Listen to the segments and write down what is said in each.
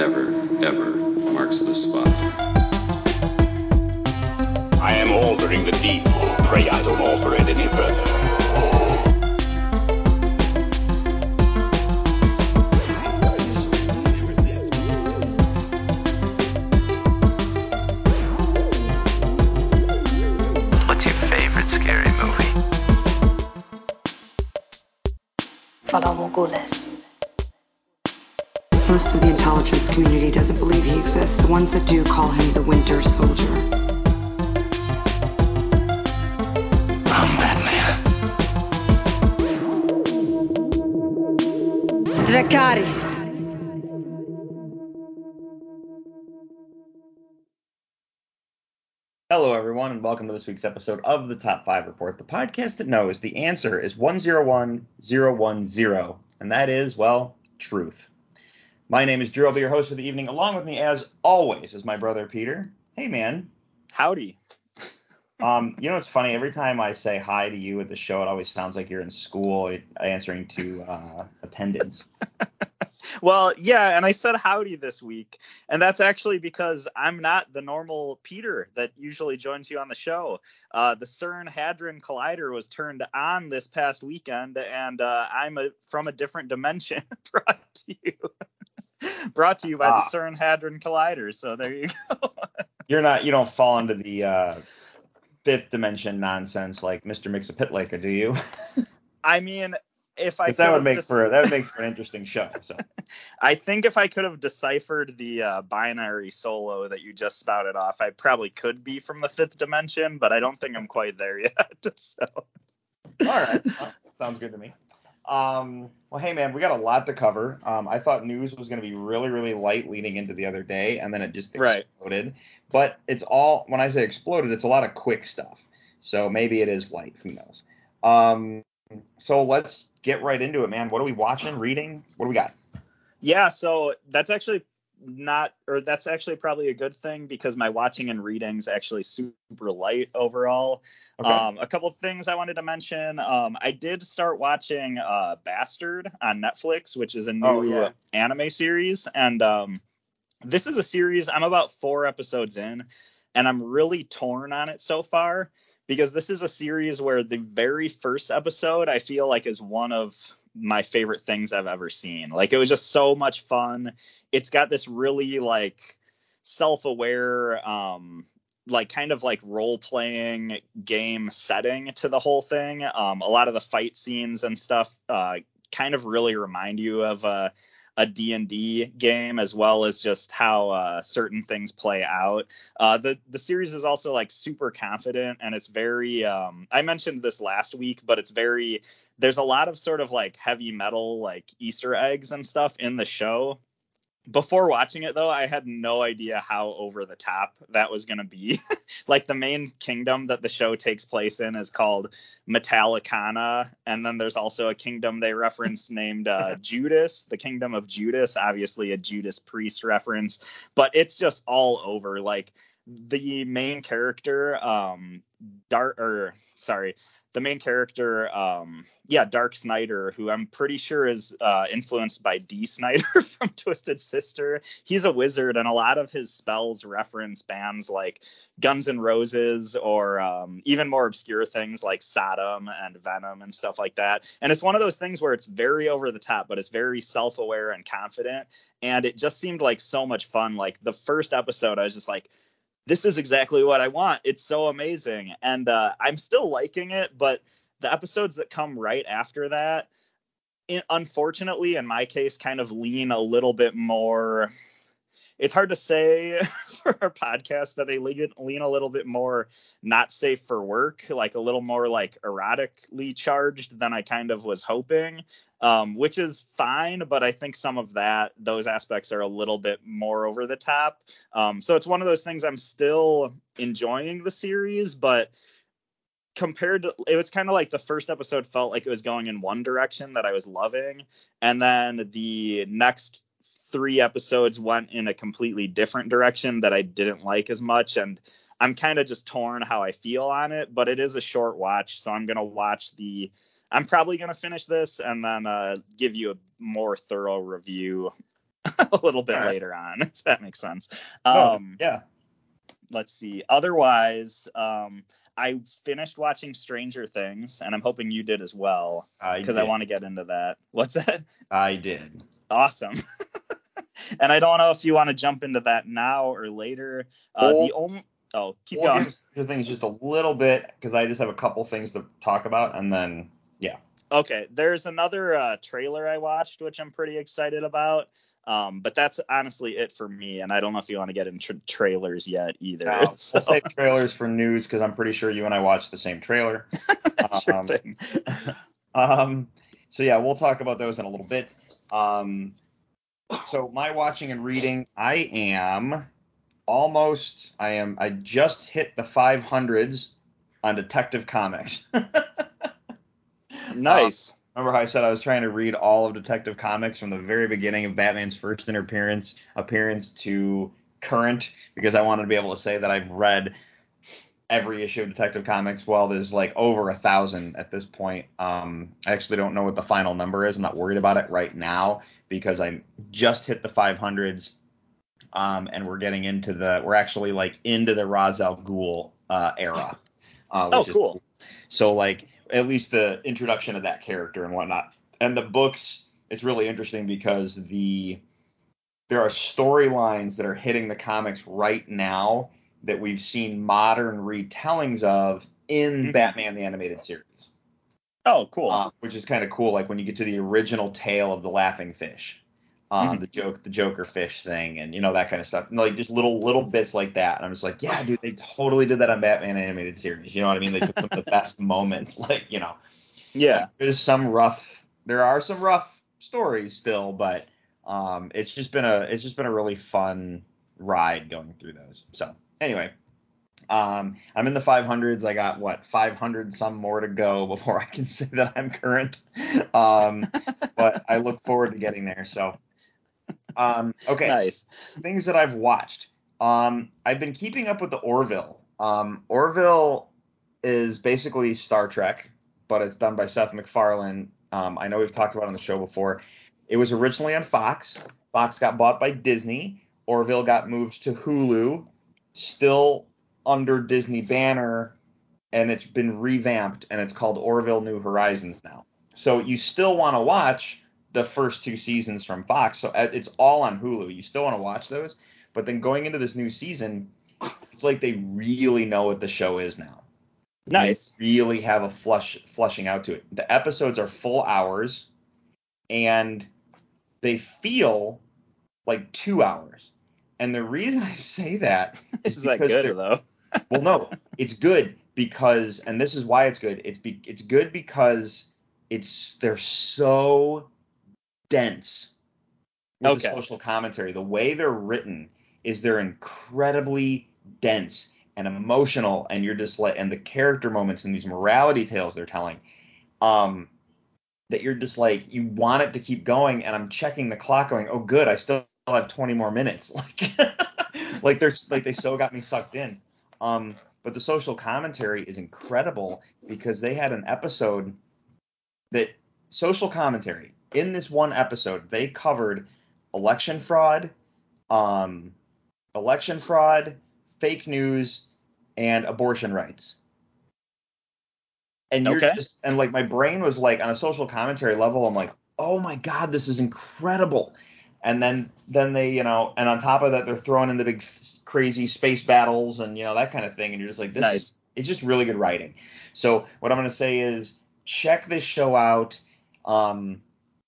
never, ever marks the spot. I am altering the deed. Pray I don't alter it any further. Everyone, and welcome to this week's episode of the Top 5 Report, the podcast that knows the answer is 101010, and that is, well, truth. My name is Drew. I'll be your host for the evening. Along with me, as always, is my brother Peter. Hey, man. Howdy. Um, you know it's funny? Every time I say hi to you at the show, it always sounds like you're in school answering to uh, attendance. Well, yeah, and I said howdy this week, and that's actually because I'm not the normal Peter that usually joins you on the show. Uh, the CERN Hadron Collider was turned on this past weekend, and uh, I'm a, from a different dimension brought to you. brought to you by Ah. the CERN Hadron Collider. So there you go. You're not, you don't fall into the uh, fifth dimension nonsense like Mr. Mxyzptlk, do you? I mean, if I that would make for that would make for an interesting show. So. I think if I could have deciphered the uh, binary solo that you just spouted off, I probably could be from the fifth dimension, but I don't think I'm quite there yet. so All right. Well, sounds good to me. Um, well, hey, man, we got a lot to cover. Um, I thought news was going to be really, really light leading into the other day, and then it just Right. exploded. But it's all, when I say exploded, it's a lot of quick stuff. So maybe it is light. Who knows? Um, so let's get right into it, man. What are we watching, reading? What do we got? yeah, so that's actually not, or that's actually probably a good thing because my watching and reading's actually super light overall. Okay. Um, a couple of things I wanted to mention. Um, I did start watching uh, Bastard on Netflix, which is a new Oh, yeah. anime series, and um, this is a series. I'm about four episodes in, and I'm really torn on it so far because this is a series where the very first episode I feel like is one of my favorite things I've ever seen. Like it was just so much fun. It's got this really like self-aware um like kind of like role playing game setting to the whole thing. Um, a lot of the fight scenes and stuff uh, kind of really remind you of a, a D&D game as well as just how uh, certain things play out. Uh, the the series is also like super confident and it's very um, I mentioned this last week, but it's very there's a lot of sort of like heavy metal like Easter eggs and stuff in the show before watching it though i had no idea how over the top that was going to be. Like the main kingdom that the show takes place in is called metallicana and then there's also a kingdom they reference named uh, judas the kingdom of judas obviously a judas priest reference but it's just all over. Like the main character um dark or sorry the main character, um, yeah, Dark Schneider, who I'm pretty sure is uh, influenced by Dee Snider from Twisted Sister. He's a wizard, and a lot of his spells reference bands like Guns N' Roses or um, even more obscure things like Sodom and Venom and stuff like that. And it's one of those things where it's very over the top, but it's very self aware and confident. And it just seemed like so much fun. Like the first episode, I was just like, this is exactly what I want. It's so amazing. And uh, I'm still liking it, but the episodes that come right after that, in, unfortunately, in my case, kind of lean a little bit more. It's hard to say for our podcast, but they lean, lean a little bit more not safe for work, like a little more like erotically charged than I kind of was hoping, um, which is fine. But I think some of that, those aspects are a little bit more over the top. Um, so it's one of those things I'm still enjoying the series, but compared to it was kind of like the first episode felt like it was going in one direction that I was loving, and then the next three episodes went in a completely different direction that I didn't like as much, and I'm kind of just torn how I feel on it. But it is a short watch, so I'm gonna watch the. I'm probably gonna finish this and then uh, give you a more thorough review a little bit right. later on, if that makes sense. Um, yeah. let's see. Otherwise, um, I finished watching Stranger Things, and I'm hoping you did as well, I because I did. want to get into that. What's that? I did. Awesome. and I don't know if you want to jump into that now or later. Uh, Well, the only oh, keep we'll going. Stranger Things just a little bit because I just have a couple things to talk about, and then yeah. Okay, there's another uh, trailer I watched, which I'm pretty excited about. Um, but that's honestly it for me, and I don't know if you want to get into trailers yet either. Now, so, we'll save trailers for news because I'm pretty sure you and I watched the same trailer. sure um, thing. Um, so yeah, we'll talk about those in a little bit. Um, so my watching and reading, I am almost, I am, I just hit the 500s on Detective Comics. Uh, nice. Remember how I said I was trying to read all of Detective Comics from the very beginning of Batman's first appearance appearance to current because I wanted to be able to say that I've read every issue of Detective Comics. Well, there's like over a thousand at this point. Um, I actually don't know what the final number is. I'm not worried about it right now because I just hit the 500s. Um, and we're getting into the we're actually like into the Ra's al Ghul uh, era. Uh, Oh, which is cool. so like at least the introduction of that character and whatnot. And the books, it's really interesting because the there are storylines that are hitting the comics right now that we've seen modern retellings of in Mhm. Batman the Animated Series, Oh, cool. uh, which is kind of cool. Like when you get to the original tale of the Laughing Fish, uh, Mhm. the joke, the Joker fish thing, and you know that kind of stuff. And, like just little little bits like that. And I'm just like, yeah, dude, they totally did that on Batman Animated Series. You know what I mean? They took some of the best moments, like you know. yeah. There's some rough. There are some rough stories still, but um, it's just been a it's just been a really fun ride going through those. So anyway, um, I'm in the 500s. I got what 500 some more to go before I can say that I'm current. Um, but I look forward to getting there. So um, okay Nice. things that I've watched. Um, I've been keeping up with the Orville. Um, Orville is basically Star Trek, but it's done by Seth MacFarlane. Um, I know we've talked about it on the show before. It was originally on Fox. Fox got bought by Disney. Orville got moved to Hulu, still under Disney banner, and it's been revamped and it's called Orville New Horizons now. So you still want to watch the first two seasons from Fox. So uh, it's all on Hulu. You still want to watch those, but then going into this new season, it's like they really know what the show is now. Nice. They really have a flush flushing out to it. The episodes are full hours, and they feel like two hours. And the reason I say that is Is that good though? well, no, it's good because, and this is why it's good. It's be, it's good because it's they're so dense with the Okay. social commentary. The way they're written is they're incredibly dense and emotional, and you're just like, and the character moments and these morality tales they're telling, um, that you're just like you want it to keep going. And I'm checking the clock, going, oh, good, I still have 20 more minutes. Like, like they're like they so got me sucked in. Um, but the social commentary is incredible because they had an episode that social commentary in this one episode they covered election fraud, um, election fraud, fake news, and abortion rights. And you're Okay. just and like my brain was like on a social commentary level, I'm like, oh my god, this is incredible. And then then they you know and on top of that they're throwing in the big crazy space battles and you know that kind of thing and you're just like this Nice. is it's just really good writing. So what I'm gonna say is check this show out. Um,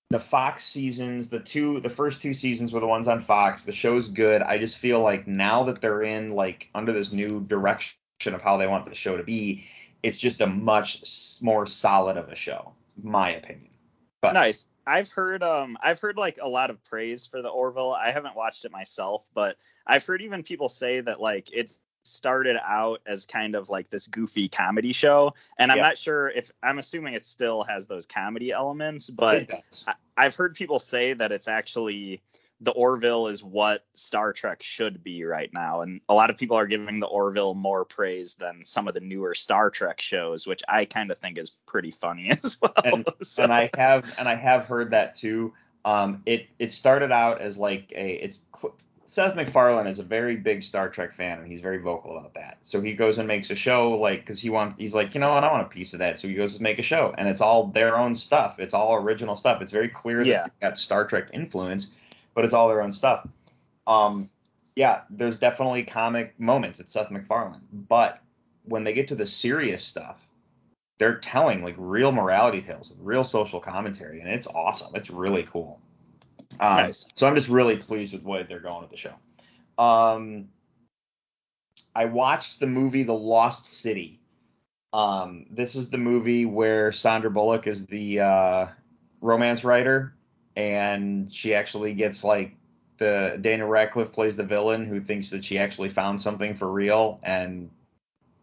the Fox seasons, the two, the first two seasons were the ones on Fox. The show's good. I just feel like now that they're in like under this new direction of how they want the show to be, it's just a much more solid of a show, my opinion. But Nice. I've heard um I've heard like a lot of praise for the Orville. I haven't watched it myself, but I've heard even people say that like it started out as kind of like this goofy comedy show, and I'm Yeah. not sure if I'm assuming it still has those comedy elements, but. I, I've heard people say that it's actually the Orville is what Star Trek should be right now, and a lot of people are giving the Orville more praise than some of the newer Star Trek shows, which I kind of think is pretty funny as well. and So- and I have and I have heard that too. Um, it it started out as like a it's Seth MacFarlane is a very big Star Trek fan and he's very vocal about that. So he goes and makes a show like because he wants he's like you know what I want a piece of that. So he goes to make a show and it's all their own stuff. It's all original stuff. It's very clear that Yeah. they've got Star Trek influence, but it's all their own stuff. Um, yeah, there's definitely comic moments. It's Seth MacFarlane, but when they get to the serious stuff, they're telling like real morality tales, real social commentary, and it's awesome. It's really cool. Um, Nice. So I'm just really pleased with the way they're going with the show. Um, I watched the movie The Lost City. Um, this is the movie where Sandra Bullock is the uh, romance writer, and she actually gets like the Dana Radcliffe plays the villain who thinks that she actually found something for real and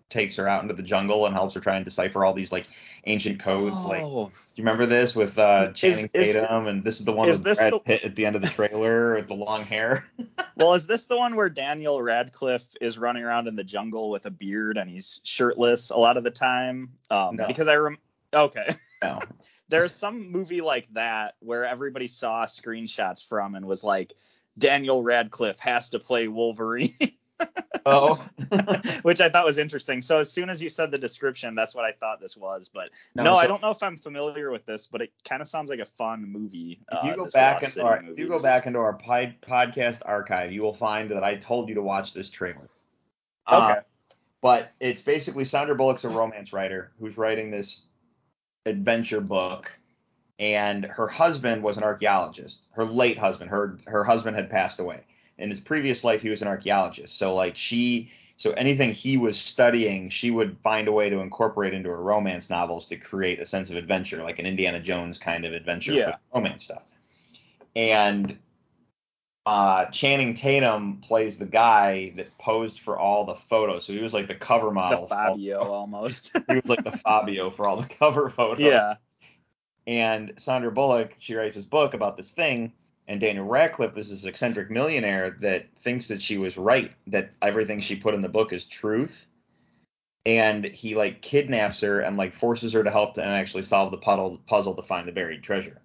takes her out into the jungle and helps her try and decipher all these like ancient codes. Like, do Oh, you remember this with uh, Channing is- Tatum? and this is the one with Brad the- Pitt at the end of the trailer with the long hair. well, is this the one where Daniel Radcliffe is running around in the jungle with a beard and he's shirtless a lot of the time? Um, No. Because I rem. Okay. no. There's some movie like that where everybody saw screenshots from and was like, Daniel Radcliffe has to play Wolverine, Oh. which I thought was interesting. So as soon as you said the description, that's what I thought this was. But No, no, I don't know if I'm familiar with this, but it kind of sounds like a fun movie. If you uh, go back into our, if you go back into our pod, podcast archive, you will find that I told you to watch this trailer. Uh, Okay. but it's basically Sandra Bullock's a romance writer who's writing this adventure book, and her husband was an archaeologist. Her late husband, her her husband had passed away. In his previous life, he was an archaeologist. So like she, so anything he was studying, she would find a way to incorporate into her romance novels to create a sense of adventure, like an Indiana Jones kind of adventure Yeah. romance stuff. And uh, Channing Tatum plays the guy that posed for all the photos. So he was like the cover model. all- Fabio almost. he was like the Fabio for all the cover photos. yeah. And Sandra Bullock, she writes this book about this thing, and Daniel Radcliffe is this eccentric millionaire that thinks that she was right, that everything she put in the book is truth. And he like kidnaps her and like forces her to help to actually solve the puddle, puzzle to find the buried treasure.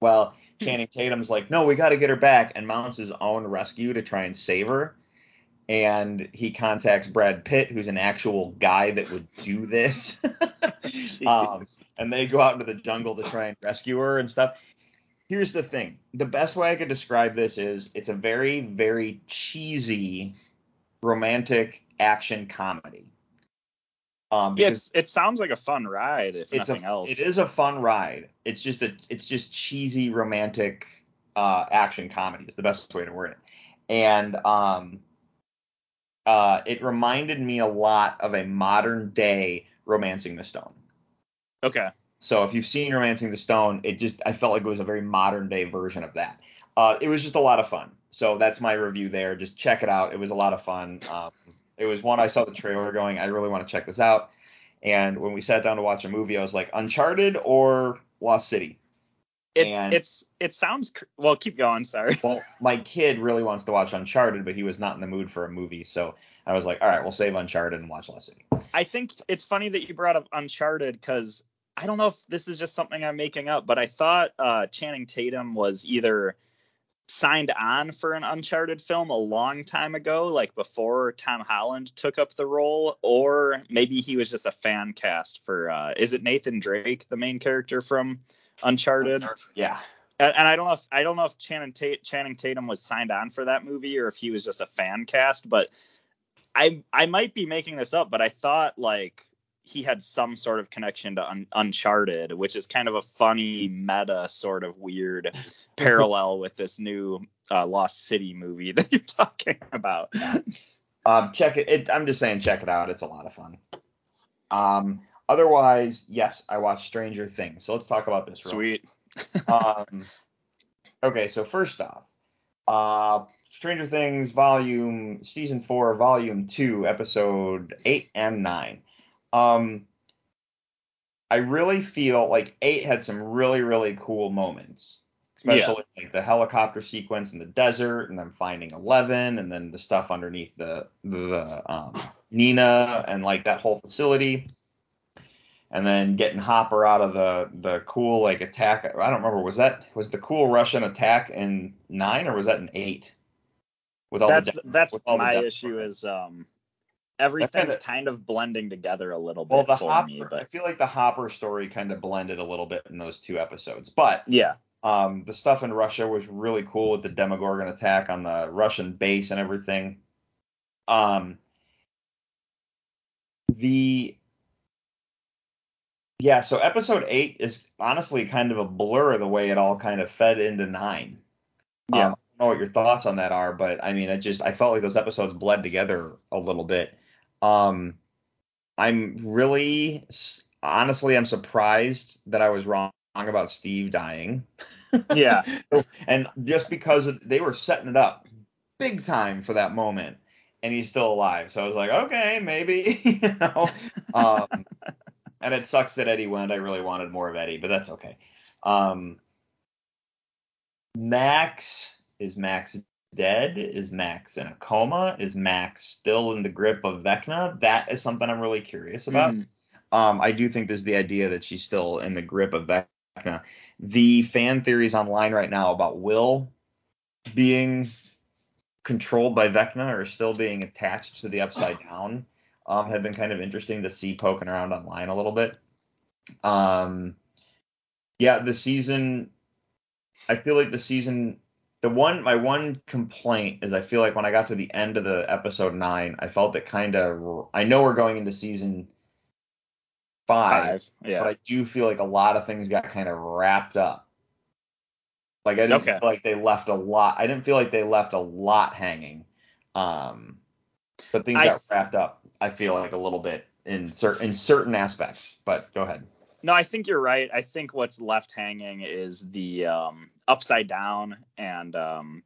Well, Channing Tatum's like, no, we got to get her back, and mounts his own rescue to try and save her. And he contacts Brad Pitt, who's an actual guy that would do this. Um, and they go out into the jungle to try and rescue her and stuff. Here's the thing: the best way I could describe this is it's a very, very cheesy romantic action comedy. Um, yeah, it's, it sounds like a fun ride, if it's nothing a, else. It is a fun ride. It's just a, it's just cheesy romantic uh, action comedy is the best way to word it. And um, uh, it reminded me a lot of a modern day Romancing the Stone. Okay. So if you've seen Romancing the Stone, it just I felt like it was a very modern day version of that. Uh, it was just a lot of fun. So that's my review there. Just check it out. It was a lot of fun. Um, it was one I saw the trailer going. I really want to check this out. And when we sat down to watch a movie, I was like, Uncharted or Lost City. It, And- it's it sounds cr- well. Keep going. Sorry. Well, my kid really wants to watch Uncharted, but he was not in the mood for a movie. So I was like, all right, we'll save Uncharted and watch Lost City. I think it's funny that you brought up Uncharted because I don't know if this is just something I'm making up, but I thought uh, Channing Tatum was either signed on for an Uncharted film a long time ago, like before Tom Holland took up the role, or maybe he was just a fan cast for. Uh, is it Nathan Drake, the main character from Uncharted? Yeah. And, and I don't know if I don't know if Channing, Tate, Channing Tatum was signed on for that movie or if he was just a fan cast, but I I might be making this up, but I thought like he had some sort of connection to Un- Uncharted, which is kind of a funny meta sort of weird parallel with this new uh, Lost City movie that you're talking about. Um, check it, it. I'm just saying, check it out. It's a lot of fun. Um, otherwise, yes, I watched Stranger Things. So let's talk about this. real Sweet. um, okay, so first off, uh, Stranger Things volume season four, volume two, episode eight and nine. Um, I really feel like eight had some really really cool moments, especially like the helicopter sequence in the desert, and then finding Eleven, and then the stuff underneath the the um, Nina, and like that whole facility. and then getting Hopper out of the the cool like attack. I don't remember. Was that was the cool Russian attack in nine or was that in eight? With all that's the, that's my issue is um everything's kind of blending together a little bit well, the for Hopper, me. But I feel like the Hopper story kind of blended a little bit in those two episodes. But yeah, um, the stuff in Russia was really cool with the Demogorgon attack on the Russian base and everything. Um, the yeah, so episode eight is honestly kind of a blur the way it all kind of fed into nine. Yeah. Um, I don't know what your thoughts on that are, but I mean, I just I felt like those episodes bled together a little bit. Um, I'm really honestly I'm surprised that I was wrong about Steve dying. Yeah. and just because they were setting it up big time for that moment and he's still alive. So I was like, okay, maybe, you know. Um, and it sucks that Eddie went. I really wanted more of Eddie, but that's okay. Um, Max is Max dead? Is Max in a coma? Is Max still in the grip of Vecna? That is something I'm really curious about. Mm. Um, I do think there's the idea that she's still in the grip of Vecna. The fan theories online right now about Will being controlled by Vecna or still being attached to the Upside Down um, have been kind of interesting to see poking around online a little bit. Um, yeah, the season. I feel like the season. The one, my one complaint is I feel like when I got to the end of the episode nine, I felt it kind of. I know we're going into season five, five yeah. but I do feel like a lot of things got kind of wrapped up. Like I didn't okay. feel like they left a lot. I didn't feel like they left a lot hanging. Um, but things I, got wrapped up. I feel like a little bit in certain in certain aspects. But go ahead. No, I think you're right. I think what's left hanging is the um, upside down and um,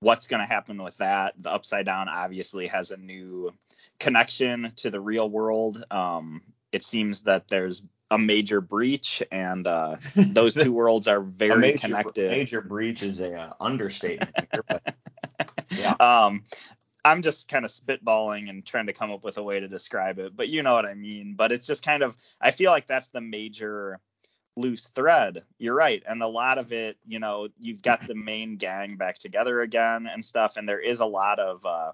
what's going to happen with that. The upside down obviously has a new connection to the real world. Um, it seems that there's a major breach, and uh, those two worlds are very major, connected. Major breach is a uh, understatement here, but yeah. Um, I'm just kind of spitballing and trying to come up with a way to describe it, but you know what I mean. But it's just kind of, I feel like that's the major loose thread. You're right. And a lot of it, you know, you've got the main gang back together again and stuff. And there is a lot of, uh,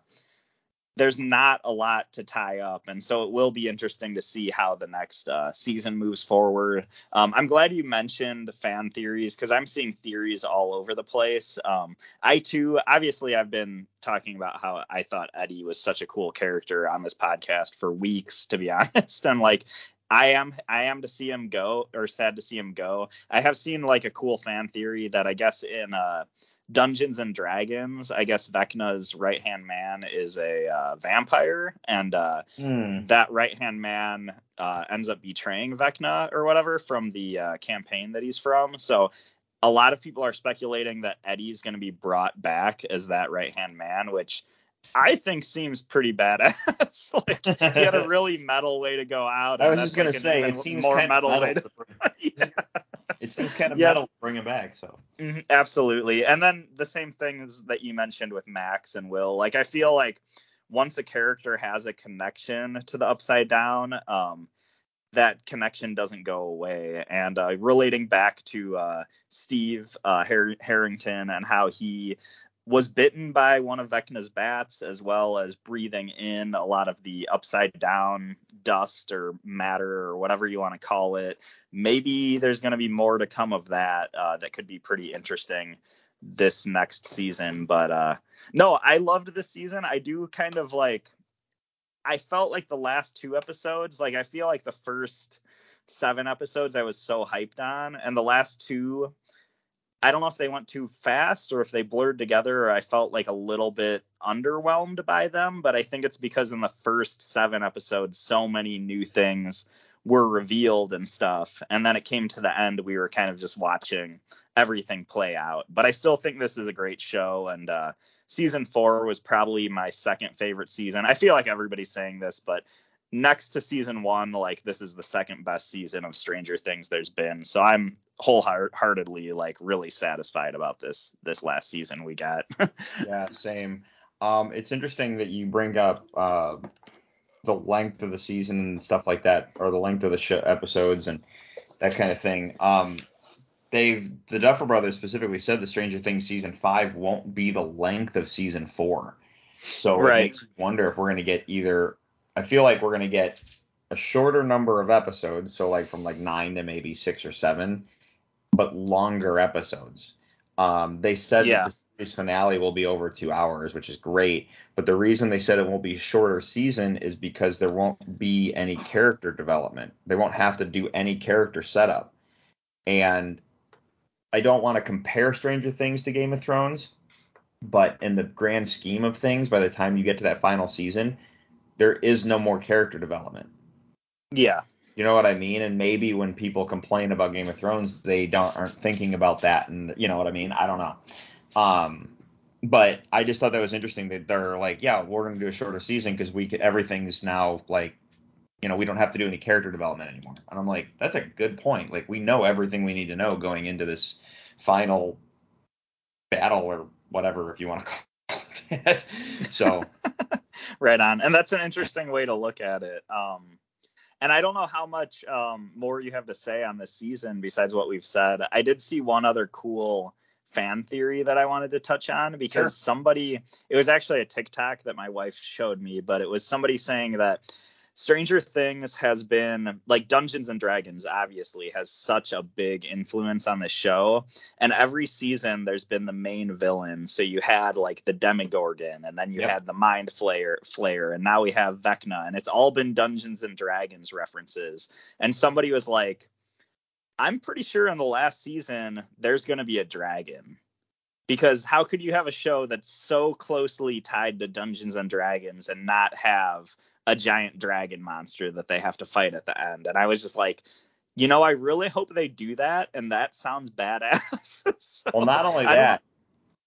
there's not a lot to tie up, and so it will be interesting to see how the next uh, season moves forward. Um, I'm glad you mentioned fan theories because I'm seeing theories all over the place. Um, I too, obviously, I've been talking about how I thought Eddie was such a cool character on this podcast for weeks, to be honest, and like I am I am to see him go or sad to see him go. I have seen like a cool fan theory that I guess in uh Dungeons and Dragons, I guess Vecna's right hand man is a uh, vampire, and uh, mm. that right hand man uh, ends up betraying Vecna or whatever from the uh, campaign that he's from. So a lot of people are speculating that Eddie's going to be brought back as that right hand man, which I think seems pretty badass. like he had a really metal way to go out. I was just gonna like say it seems more metal, metal way to. yeah it seems kind of yeah. metal to bring him back. So mm-hmm, absolutely, and then the same things that you mentioned with Max and Will. Like I feel like once a character has a connection to the Upside Down, um, that connection doesn't go away. And uh, relating back to uh, Steve uh, Har- Harrington and how he was bitten by one of Vecna's bats, as well as breathing in a lot of the upside down dust or matter or whatever you want to call it. Maybe there's going to be more to come of that uh, that could be pretty interesting this next season. But uh, no, I loved this season. I do kind of like, I felt like the last two episodes, like I feel like the first seven episodes I was so hyped on, and the last two I don't know if they went too fast or if they blurred together or I felt like a little bit underwhelmed by them, but I think it's because in the first seven episodes, so many new things were revealed and stuff. And then it came to the end, we were kind of just watching everything play out. But I still think this is a great show. And uh, season four was probably my second favorite season. I feel like everybody's saying this, but next to season one, like this is the second best season of Stranger Things there's been. So I'm wholeheartedly like really satisfied about this this last season we got. yeah, same. Um, it's interesting that you bring up uh, the length of the season and stuff like that, or the length of the show episodes and that kind of thing. Um, they've the Duffer Brothers specifically said the Stranger Things season five won't be the length of season four. So Right. it makes me wonder if we're gonna get either. I feel like we're gonna get a shorter number of episodes, so like from like nine to maybe six or seven, but longer episodes. Um, they said Yeah. that the series finale will be over two hours, which is great. But the reason they said it won't be a shorter season is because there won't be any character development. They won't have to do any character setup. And I don't want to compare Stranger Things to Game of Thrones, but in the grand scheme of things, by the time you get to that final season, there is no more character development. Yeah. You know what I mean? And maybe when people complain about Game of Thrones, they don't aren't thinking about that, and you know what I mean? I don't know. Um, but I just thought that was interesting that they're like, yeah, we're gonna do a shorter season because we could everything's now like, you know, we don't have to do any character development anymore. And I'm like, that's a good point. Like we know everything we need to know going into this final battle or whatever if you want to call it. So right on and that's an interesting way to look at it um and i don't know how much um more you have to say on this season besides what we've said i did see one other cool fan theory that i wanted to touch on because Sure. somebody it was actually a tiktok that my wife showed me but it was somebody saying that Stranger Things has been like Dungeons and Dragons obviously has such a big influence on the show and every season there's been the main villain. So you had like the Demogorgon and then you Yep. had the Mind Flayer Flayer and now we have Vecna and it's all been Dungeons and Dragons references. And somebody was like I'm pretty sure in the last season there's going to be a dragon because how could you have a show that's so closely tied to Dungeons and Dragons and not have a giant dragon monster that they have to fight at the end? And I was just like, you know, I really hope they do that, and that sounds badass. So, Well, not only that,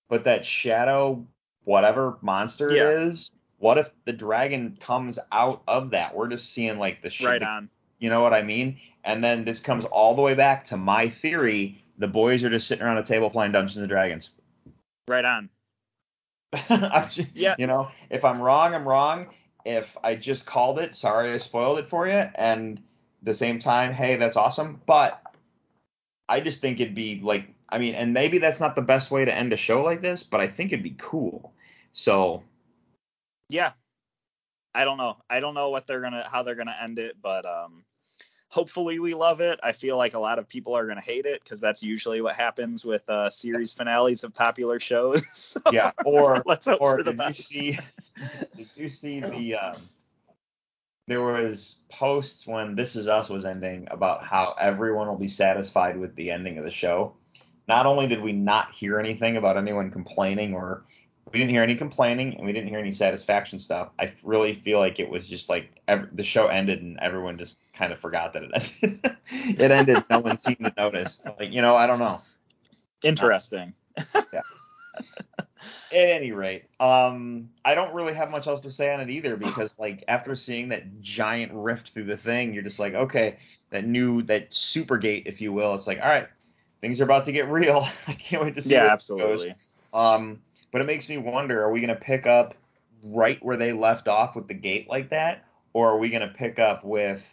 but that shadow, whatever monster Yeah. it is, what if the dragon comes out of that? We're just seeing like the shit. right on. You know what I mean? And then this comes all the way back to my theory: the boys are just sitting around a table playing Dungeons and Dragons. Right on. Just, Yeah. You know, if I'm wrong, I'm wrong. If I just called it, sorry, I spoiled it for you. And the same time, hey, that's awesome. But I just think it'd be like, I mean, and maybe that's not the best way to end a show like this, but I think it'd be cool. So Yeah. I don't know. I don't know what they're gonna how they're gonna end it, but um hopefully we love it. I feel like a lot of people are gonna hate it because that's usually what happens with uh series finales of popular shows. So yeah, or let's hope or for the did you best. see did you see the um there was posts when This Is Us was ending about how everyone will be satisfied with the ending of the show. Not only did we not hear anything about anyone complaining or we didn't hear any complaining and we didn't hear any satisfaction stuff. I really feel like it was just like ev- the show ended and everyone just kind of forgot that it ended. it ended. No one seemed to notice. Like you know, I don't know. Interesting. yeah. At any rate, um, I don't really have much else to say on it either because, like, after seeing that giant rift through the thing, you're just like, okay, that new that super gate, if you will. It's like, all right, things are about to get real. I can't wait to see. Yeah, absolutely. Um, but it makes me wonder: Are we gonna pick up right where they left off with the gate like that, or are we gonna pick up with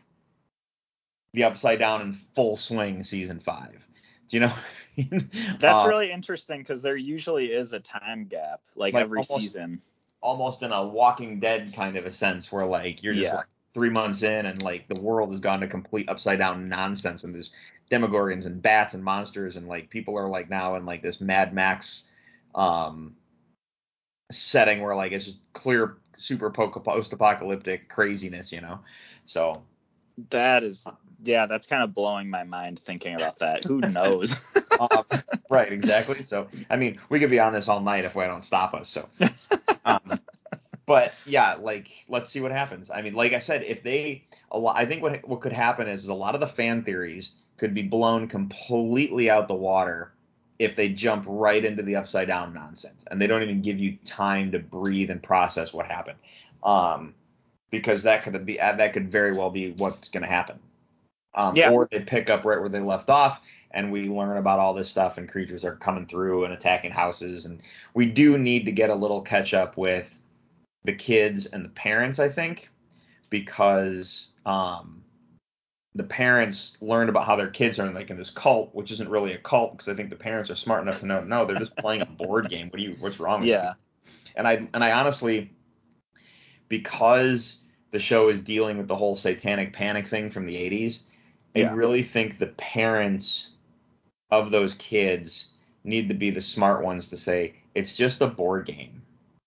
the upside down in full swing season five? Do you know? What I mean? That's Uh, really interesting because there usually is a time gap, like, Like every almost- season. almost in a Walking Dead kind of a sense, where like you're just Yeah. like three months in and like the world has gone to complete upside down nonsense, and there's Demogorgons and bats and monsters, and like people are like now in like this Mad Max um setting where like it's just clear super post apocalyptic craziness, you know. So That is, yeah, that's kind of blowing my mind thinking about that. Who knows? um, right, exactly. So, I mean, we could be on this all night if we don't stop us. So, um, but yeah, like let's see what happens. I mean, like I said, if they, a lot, I think what what could happen is, is a lot of the fan theories could be blown completely out the water if they jump right into the upside down nonsense and they don't even give you time to breathe and process what happened. Um, because that could be that could very well be what's going to happen. Um, Yeah. Or they pick up right where they left off, and we learn about all this stuff, and creatures are coming through and attacking houses, and we do need to get a little catch up with the kids and the parents, I think, because um, the parents learned about how their kids are like in this cult, which isn't really a cult because I think the parents are smart enough to know no, they're just playing a board game. What do you what's wrong you? Yeah. And I and I honestly because the show is dealing with the whole satanic panic thing from the 80s, Yeah. I really think the parents of those kids need to be the smart ones to say it's just a board game.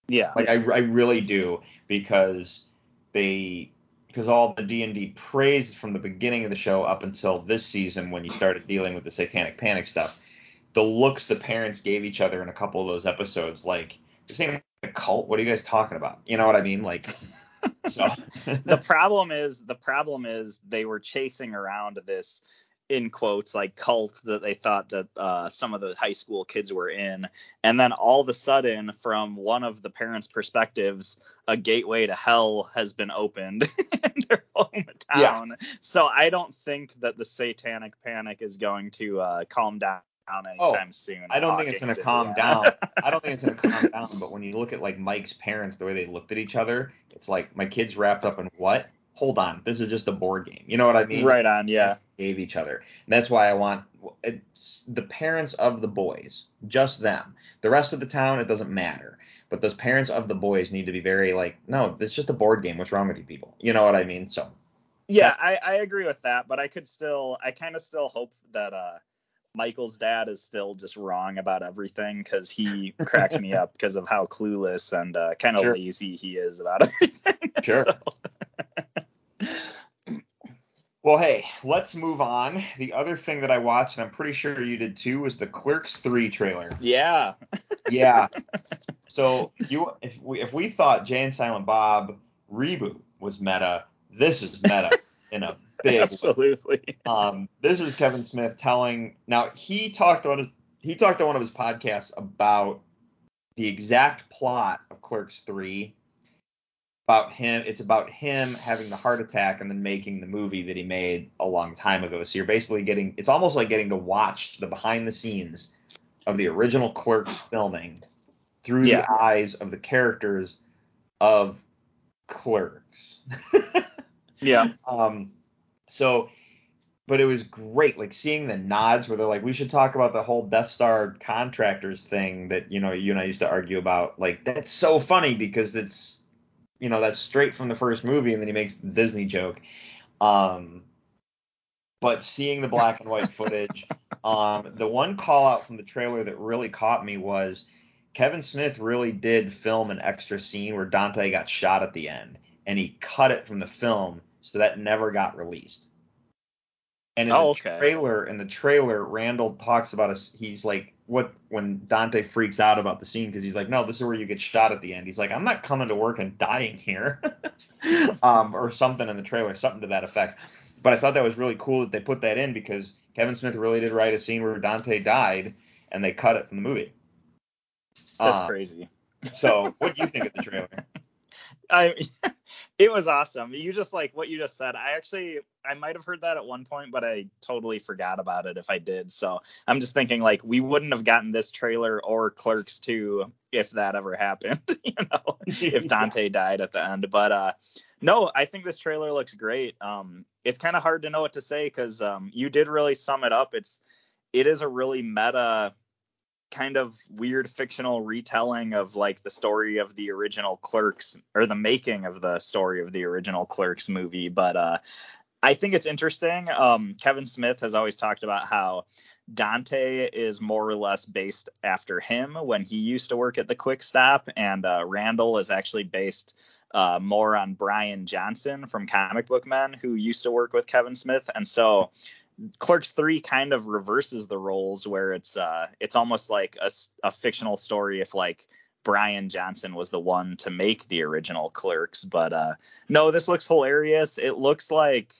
Yeah. Like I, I really do because they because all the D and D praise from the beginning of the show up until this season when you started dealing with the satanic panic stuff, the looks the parents gave each other in a couple of those episodes, like this ain't a cult. What are you guys talking about? You know what I mean? Like, so the problem is the problem is they were chasing around this in quotes like cult that they thought that uh, some of the high school kids were in and then all of a sudden from one of the parents perspectives a gateway to hell has been opened in their hometown so i don't think that the satanic panic is going to uh, calm down anytime soon Oh, I don't think it's going to calm down. I don't think it's going to calm down. But when you look at like Mike's parents, the way they looked at each other, it's like my kids wrapped up in what? Hold on, this is just a board game. You know what I mean? right on yeah That's- Gave each other. And that's why I want it's the parents of the boys, just them. The rest of the town, it doesn't matter. But those parents of the boys need to be very like, no, it's just a board game. What's wrong with you people? You know what I mean? So Yeah, I, I agree with that, but I could still, I kind of still hope that uh, Michael's dad is still just wrong about everything because he cracks me up because of how clueless and uh, kind of Sure. lazy he is about everything. Sure. So, Well, hey, let's move on. The other thing that I watched, and I'm pretty sure you did too, was the Clerks 3 trailer. yeah, Yeah. so you, if we if we thought Jay and Silent Bob reboot was meta, this is meta in a big way. absolutely. Um, this is Kevin Smith telling. Now he talked on he talked on one of his podcasts about the exact plot of Clerks 3 about him it's about him having the heart attack and then making the movie that he made a long time ago. So you're basically getting it's almost like getting to watch the behind the scenes of the original clerks filming through Yeah. the eyes of the characters of clerks. Yeah, um so but it was great like seeing the nods where they're like we should talk about the whole death star contractors thing that you know you and i used to argue about. Like that's so funny because it's you know that's straight from the first movie and then he makes the disney joke. Um but seeing the black and white footage um the one call out from the trailer that really caught me was kevin smith really did film an extra scene where dante got shot at the end and he cut it from the film so that never got released and in Oh, the okay. trailer in the trailer randall talks about us he's like what when dante freaks out about the scene because he's like no this is where you get shot at the end. He's like i'm not coming to work and dying here. Um or something in the trailer something to that effect. But i thought that was really cool that they put that in because kevin smith really did write a scene where dante died and they cut it from the movie. That's Uh, crazy. so what do you think of the trailer? I it was awesome. You just like what you just said. I actually I might have heard that at one point, but I totally forgot about it if I did. So I'm just thinking like we wouldn't have gotten this trailer or Clerks 2 if that ever happened, you know, if Dante died at the end. But uh no, I think this trailer looks great. Um it's kind of hard to know what to say cuz um you did really sum it up. It's it is a really meta kind of weird fictional retelling of like the story of the original Clerks or the making of the story of the original Clerks movie. But uh, I think it's interesting. Um, Kevin Smith has always talked about how Dante is more or less based after him when he used to work at the Quick Stop, and uh, Randall is actually based uh, more on Bryan Johnson from Comic Book Men, who used to work with Kevin Smith, and so Clerks 3 kind of reverses the roles where it's uh it's almost like a fictional story if like Bryan Johnson was the one to make the original Clerks but uh no this looks hilarious it looks like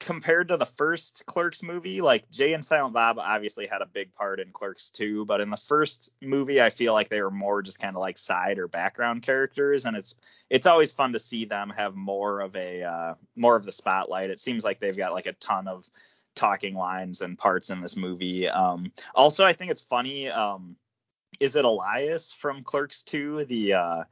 compared to the first Clerks movie like Jay and Silent Bob obviously had a big part in Clerks 2 but in the first movie I feel like they were more just kind of like side or background characters and it's it's always fun to see them have more of a uh, more of the spotlight. It seems like they've got like a ton of talking lines and parts in this movie. Um, also, I think it's funny. Um, is it Elias from Clerks 2, the uh,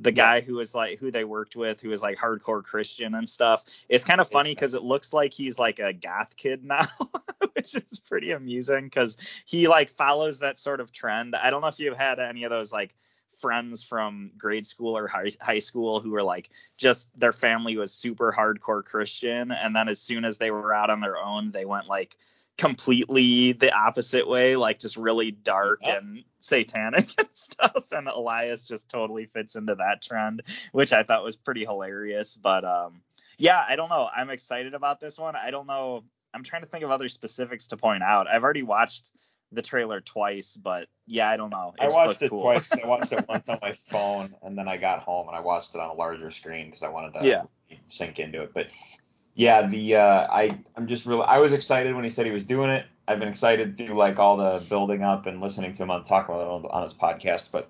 the guy who was like who they worked with, who was like hardcore Christian and stuff. It's kind of funny because it looks like he's like a goth kid now, which is pretty amusing because he like follows that sort of trend. I don't know if you've had any of those like friends from grade school or high, high school who were like just their family was super hardcore Christian and then as soon as they were out on their own they went like completely the opposite way like just really dark Yep. and satanic and stuff and Elias just totally fits into that trend which I thought was pretty hilarious but um yeah I don't know. I'm excited about this one. I don't know. I'm trying to think of other specifics to point out. I've already watched the trailer twice but yeah I don't know I watched it cool. twice. I watched it once on my phone, and then I got home and I watched it on a larger screen because I wanted to Yeah. sink into it. But yeah, the uh, I I'm just really I was excited when he said he was doing it. I've been excited through like all the building up and listening to him on talk about it on, on his podcast. But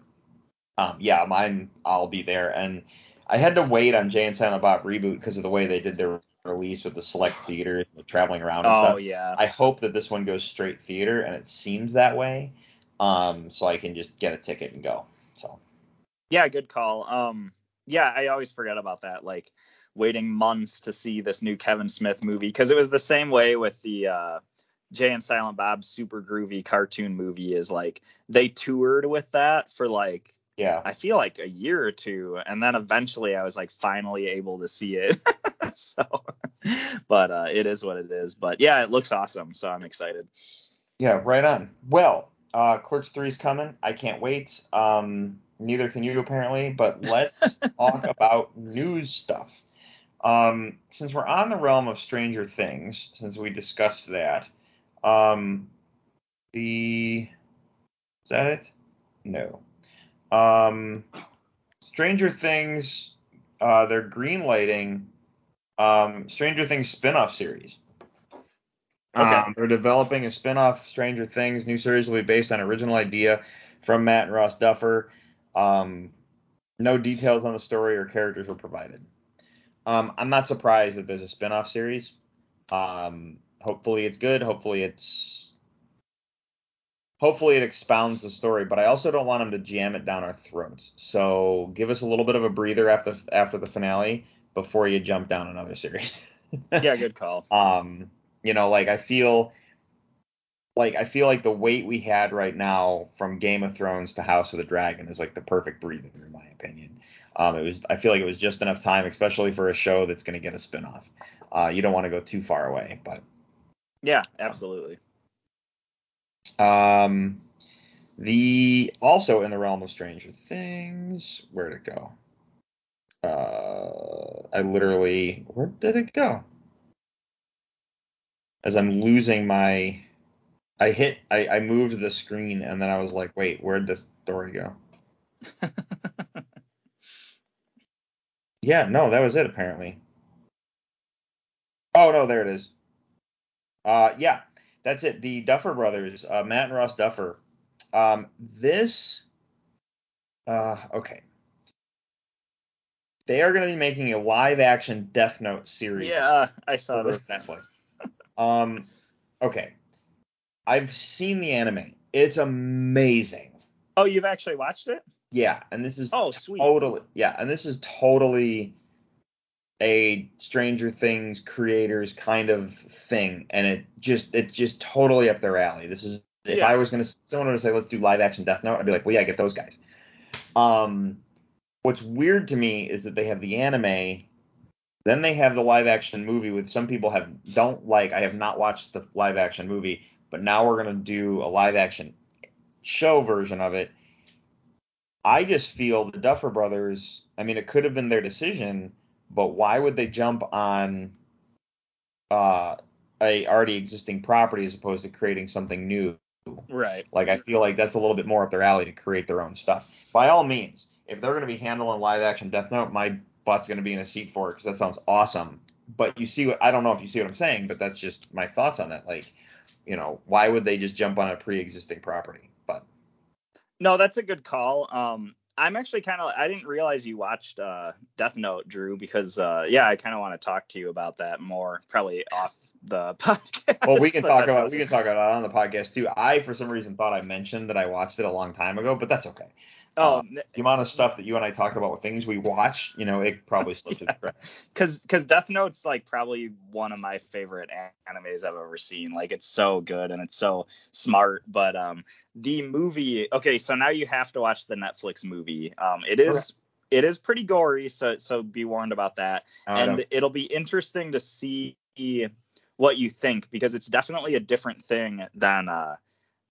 um, yeah, mine I'll be there. And I had to wait on Jay and Silent Bob reboot because of the way they did their release with the select theaters, like, traveling around and oh stuff. yeah I hope that this one goes straight theater, and it seems that way. Um, so I can just get a ticket and go. So Yeah, good call. Um, yeah, I always forget about that. Like waiting months to see this new Kevin Smith movie because it was the same way with the uh, Jay and Silent Bob super groovy cartoon movie. Is like they toured with that for like yeah, I feel like a year or two, and then eventually I was like finally able to see it. so, but uh, it is what it is. But yeah, it looks awesome, so I'm excited. yeah, right on. Well, uh, Clerks Three is coming. I can't wait. Um, neither can you apparently. But let's talk about news stuff. Um, since we're on the realm of Stranger Things, since we discussed that, um, the is that it? No. Um, Stranger Things, uh, they're greenlighting um, Stranger Things spin-off series. Okay. Um, they're developing a spin-off Stranger Things new series will be based on original idea from Matt and Ross Duffer. Um, no details on the story or characters were provided. Um, I'm not surprised that there's a spin-off series. Um, hopefully it's good. Hopefully it's hopefully it expounds the story, but I also don't want them to jam it down our throats. So give us a little bit of a breather after after the finale before you jump down another series. yeah, good call. um, you know, like I feel like I feel like the weight we had right now from Game of Thrones to House of the Dragon is like the perfect breather in my opinion. Um, it was I feel like it was just enough time, especially for a show that's going to get a spinoff. Uh, you don't want to go too far away, but Yeah, absolutely. um, the also in the realm of Stranger Things, where'd it go? Uh, I literally where did it go? As I'm losing my, I hit, I, I moved the screen and then I was like, wait, where'd this story go? Yeah, no, that was it apparently. Oh no, there it is. Uh, yeah, that's it. The Duffer Brothers, uh, Matt and Ross Duffer. Um, this, uh, okay. They are going to be making a live action Death Note series. Yeah, I saw this. Netflix. um, okay. I've seen the anime. It's amazing. Oh, you've actually watched it? Yeah, and this is Oh, sweet. totally yeah, and this is totally a Stranger Things creators kind of thing, and it just it's just totally up their alley. This is if Yeah. I was gonna someone were to say let's do live action Death Note, I'd be like, well yeah, get those guys. Um, what's weird to me is that they have the anime, then they have the live action movie, which some people have don't like. I have not watched the live action movie, but now we're gonna do a live action show version of it. I just feel the Duffer Brothers. I mean, it could have been their decision, but why would they jump on uh, a already existing property as opposed to creating something new? Right. Like, I feel like that's a little bit more up their alley to create their own stuff. By all means, if they're going to be handling live action Death Note, my butt's going to be in a seat for it because that sounds awesome. But you see what I don't know if you see what I'm saying, but that's just my thoughts on that. Like, you know, why would they just jump on a pre-existing property? But No, that's a good call. Um, I'm actually kind of I didn't realize you watched uh, Death Note, Drew, because uh, yeah, I kind of want to talk to you about that more, probably off the podcast. Well, we can talk about awesome. we can talk about it on the podcast too. I for some reason thought I mentioned that I watched it a long time ago, but that's okay. Oh, Uh, the amount of stuff that you and I talked about with things we watch, you know, it probably slipped cracks. because because Death Note's like probably one of my favorite animes I've ever seen. Like it's so good and it's so smart. But um, the movie. Okay, so now you have to watch the Netflix movie. Um, it is it is pretty gory, so so be warned about that. And it'll be interesting to see what you think because it's definitely a different thing than uh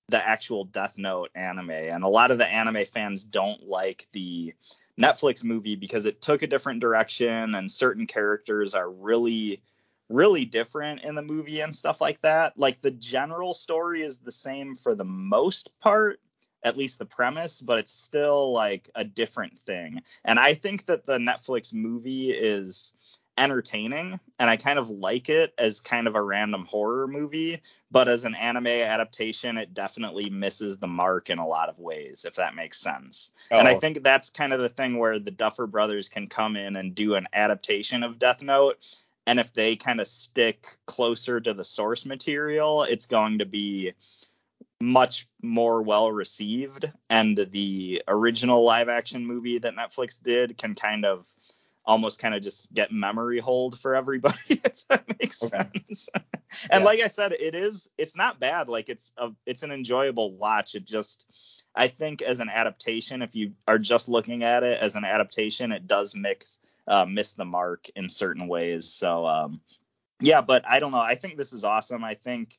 the actual Death Note anime. And a lot of the anime fans don't like the Netflix movie because it took a different direction and certain characters are really really different in the movie and stuff like that. Like the general story is the same for the most part, at least the premise, but it's still like a different thing. And I think that the Netflix movie is entertaining and I kind of like it as kind of a random horror movie, but as an anime adaptation it definitely misses the mark in a lot of ways if that makes sense. And I Oh. think that's kind of the thing where the Duffer brothers can come in and do an adaptation of Death Note and if they kind of stick closer to the source material, it's going to be much more well received and the original live action movie that Netflix did can kind of almost kind of just get memory hold for everybody if that makes Okay. sense. and Yeah. like I said it is it's not bad like it's a it's an enjoyable watch it just I think as an adaptation if you are just looking at it as an adaptation it does mix uh, miss the mark in certain ways so um yeah but I don't know I think this is awesome I think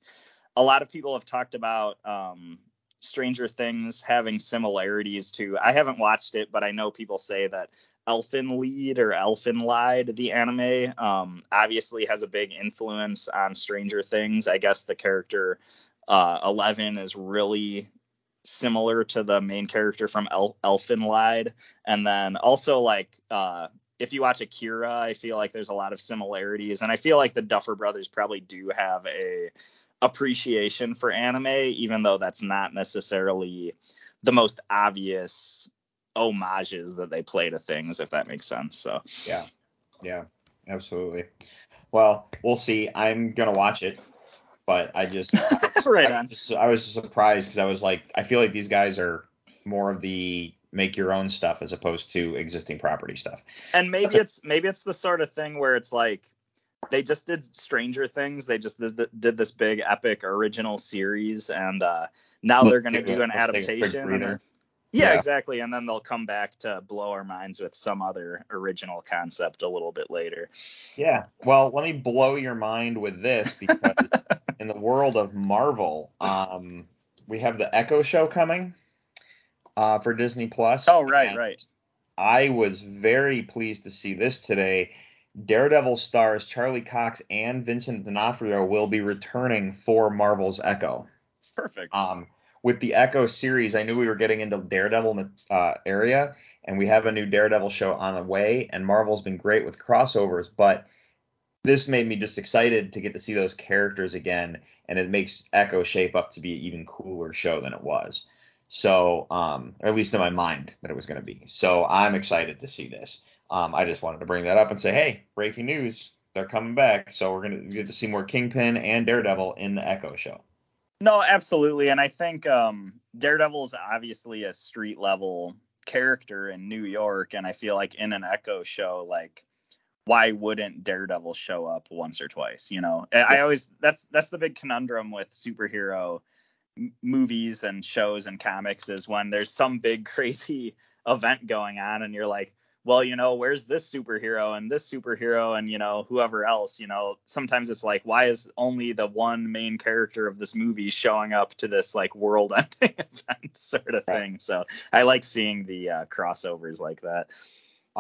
a lot of people have talked about um, Stranger Things having similarities to. I haven't watched it, but I know people say that Elfin Lead or Elfen Lied, the anime, um, obviously has a big influence on Stranger Things. I guess the character uh, Eleven is really similar to the main character from El- Elfen Lied, and then also like. Uh, if you watch Akira, I feel like there's a lot of similarities, and I feel like the Duffer Brothers probably do have a appreciation for anime, even though that's not necessarily the most obvious homages that they play to things, if that makes sense. So Yeah, yeah, absolutely. Well, we'll see. I'm gonna watch it, but I just right I, on. just- I was surprised because I was like, I feel like these guys are more of the make your own stuff as opposed to existing property stuff. And maybe it's maybe it's the sort of thing where it's like they just did Stranger Things. They just did, did this big epic original series, and uh, now they're going to do an Let's take a quick adaptation. yeah, Yeah. exactly. And then they'll come back to blow our minds with some other original concept a little bit later. Yeah. Well, let me blow your mind with this because in the world of Marvel, um, we have the Echo Show coming uh, for Disney Plus. Oh, right, right. I was very pleased to see this today. Daredevil stars Charlie Cox and Vincent D'Onofrio will be returning for Marvel's Echo. Perfect. Um, with the Echo series, I knew we were getting into Daredevil uh, area, and we have a new Daredevil show on the way. And Marvel's been great with crossovers, but this made me just excited to get to see those characters again, and it makes Echo shape up to be an even cooler show than it was. So, um, or at least in my mind that it was going to be. So I'm excited to see this. Um, I just wanted to bring that up and say, hey, breaking news, they're coming back. So we're going to get to see more Kingpin and Daredevil in the Echo show. No, absolutely. And I think um, Daredevil is obviously a street level character in New York. And I feel like in an Echo show, like, why wouldn't Daredevil show up once or twice? You know, I I always that's that's the big conundrum with superhero m- movies and shows and comics is when there's some big crazy event going on and you're like, well, you know, where's this superhero and this superhero and you know whoever else? You know, sometimes it's like, why is only the one main character of this movie showing up to this like world-ending event sort of Right. thing? So I like seeing the uh, crossovers like that.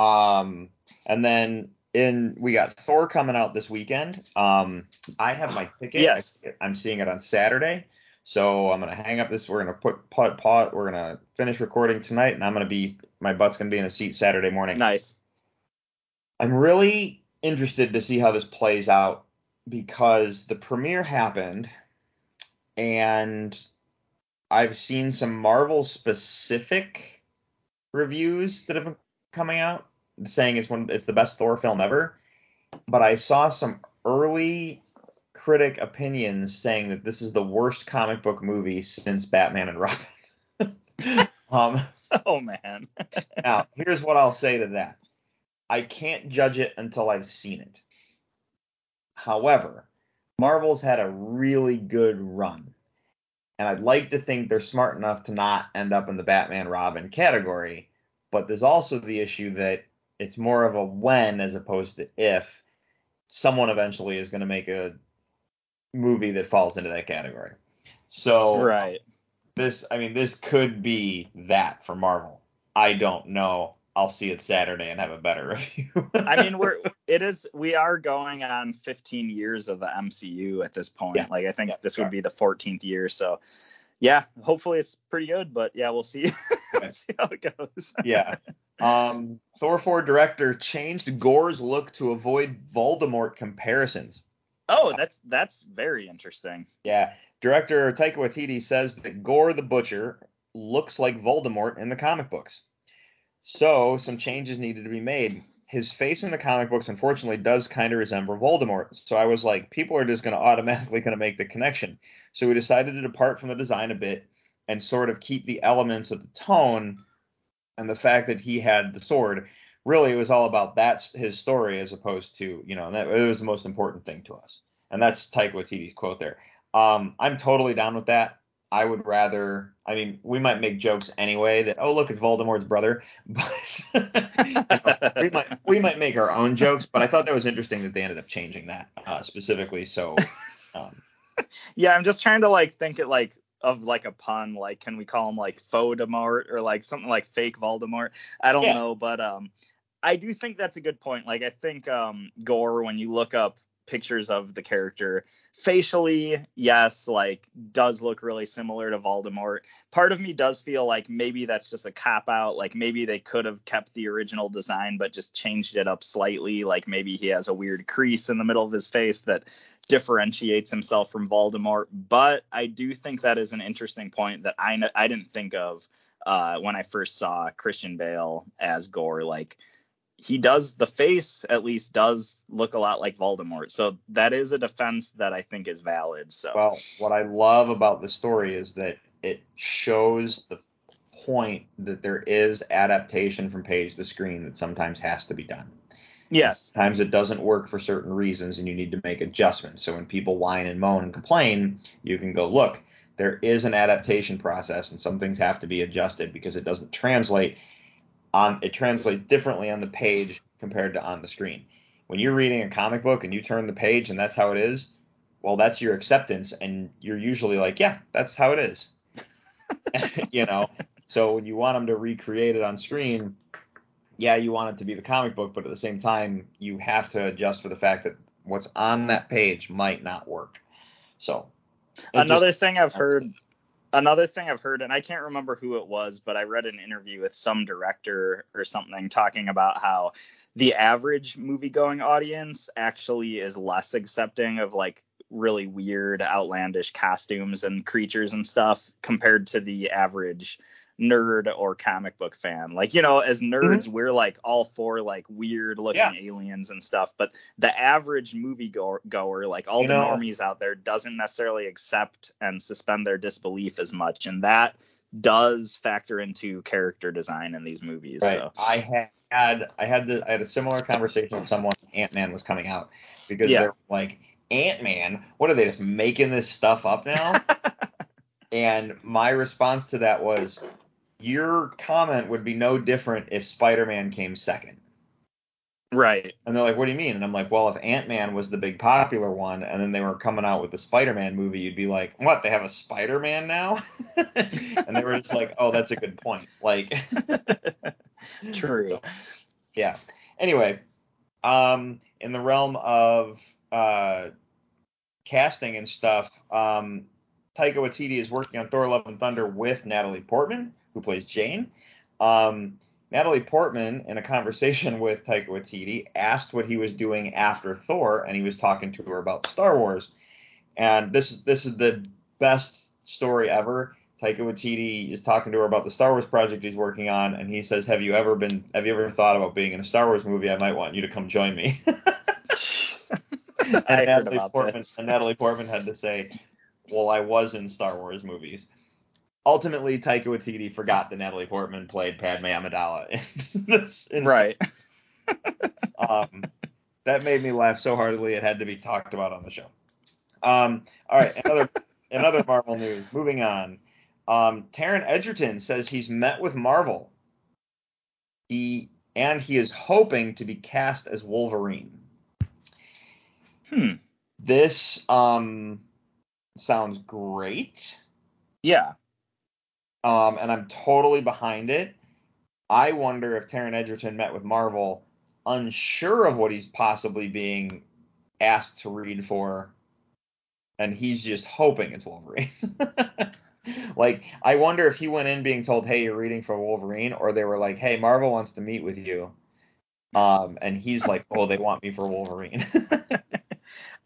Um, and then in we got Thor coming out this weekend. Um, I have my ticket. Yes. I'm seeing it on Saturday. So I'm gonna hang up this. We're gonna put put pause. We're gonna finish recording tonight, and I'm gonna be my butt's gonna be in a seat Saturday morning. Nice. I'm really interested to see how this plays out because the premiere happened and I've seen some Marvel specific reviews that have been coming out saying it's one it's the best Thor film ever. But I saw some early critic opinions saying that this is the worst comic book movie since Batman and Robin. um oh man. now, here's what I'll say to that. I can't judge it until I've seen it. However, Marvel's had a really good run. And I'd like to think they're smart enough to not end up in the Batman Robin category. But there's also the issue that it's more of a when as opposed to if someone eventually is going to make a movie that falls into that category. So Right. this I mean this could be that for Marvel. I don't know. I'll see it Saturday and have a better review. I mean, we're it is we are going on 15 years of the MCU at this point. Yeah. Like I think Yeah, this would be the 14th year. So yeah, hopefully it's pretty good. But yeah, we'll see. Okay. see how it goes. yeah. Um, Thor 4 director changed Gorr's look to avoid Voldemort comparisons. Oh, that's that's very interesting. Yeah. Director Taika Waititi says that Gorr the Butcher looks like Voldemort in the comic books. So, some changes needed to be made. His face in the comic books, unfortunately, does kind of resemble Voldemort. So I was like, people are just going to automatically going to make the connection. So we decided to depart from the design a bit and sort of keep the elements of the tone and the fact that he had the sword. Really, it was all about that his story as opposed to, you know, that it was the most important thing to us. And that's Taika Waititi's quote there. Um, I'm totally down with that. I would rather. I mean, we might make jokes anyway that oh look, it's Voldemort's brother, but you know, we might we might make our own jokes. But I thought that was interesting that they ended up changing that uh, specifically. So um, Yeah, I'm just trying to like think it like of like a pun. Like, can we call him like Voldemort or like something like fake Voldemort? I don't Yeah. know, but um, I do think that's a good point. Like, I think um, Gorr, when you look up pictures of the character facially, yes, like does look really similar to Voldemort. Part of me does feel like maybe that's just a cop out. Like maybe they could have kept the original design but just changed it up slightly. Like maybe he has a weird crease in the middle of his face that differentiates himself from Voldemort. But I do think that is an interesting point that I I didn't think of uh, when I first saw Christian Bale as Gorr. Like he does the face at least does look a lot like Voldemort. So that is a defense that I think is valid. So Well, what I love about the story is that it shows the point that there is adaptation from page to screen that sometimes has to be done. yes, Sometimes it doesn't work for certain reasons and you need to make adjustments. So when people whine and moan and complain, you can go, look, there is an adaptation process and some things have to be adjusted because it doesn't translate on it translates differently on the page compared to on the screen. When you're reading a comic book and you turn the page and that's how it is, well that's your acceptance and you're usually like, yeah, that's how it is. you know. So when you want them to recreate it on screen, yeah, you want it to be the comic book, but at the same time, you have to adjust for the fact that what's on that page might not work. So another just- thing I've heard another thing I've heard, and I can't remember who it was, but I read an interview with some director or something talking about how the average movie going audience actually is less accepting of like really weird, outlandish costumes and creatures and stuff compared to the average nerd or comic book fan. Like, you know, as nerds, we're like all for like weird looking Mm-hmm. Yeah. aliens and stuff, but the average movie goer, goer like all You the know- normies out there, doesn't necessarily accept and suspend their disbelief as much. And that does factor into character design in these movies. Right. So I had I had the I had a similar conversation with someone Ant Man was coming out because Yeah. they're like Ant Man, what are they just making this stuff up now? and my response to that was, your comment would be no different if Spider Man came second. right. And they're like, what do you mean? And I'm like, well, if Ant Man was the big popular one, and then they were coming out with the Spider Man movie, you'd be like, what? They have a Spider Man now? and they were just like, oh, that's a good point. Like, True. yeah. Anyway, um, in the realm of uh, casting and stuff, um, Taika Waititi is working on Thor: Love and Thunder with Natalie Portman, who plays Jane. Um, Natalie Portman, in a conversation with Taika Waititi, asked what he was doing after Thor, and he was talking to her about Star Wars. And this is this is the best story ever. Taika Waititi is talking to her about the Star Wars project he's working on, and he says, "Have you ever been? Have you ever thought about being in a Star Wars movie? I might want you to come join me." and Natalie Portman and Natalie Portman had to say, "Well, I was in Star Wars movies." Ultimately Taika Waititi forgot that Natalie Portman played Padme Amidala in this. in- Right. Um, that made me laugh so heartily it had to be talked about on the show. Um, all right, another another Marvel news. Moving on. Um, Taron Egerton says he's met with Marvel. He and he is hoping to be cast as Wolverine. Hmm. This um sounds great. Yeah. Um, and I'm totally behind it. I wonder if Taron Egerton met with Marvel, unsure of what he's possibly being asked to read for, and he's just hoping it's Wolverine. like, I wonder if he went in being told, "Hey, you're reading for Wolverine," or they were like, "Hey, Marvel wants to meet with you," um, and he's like, "Oh, they want me for Wolverine."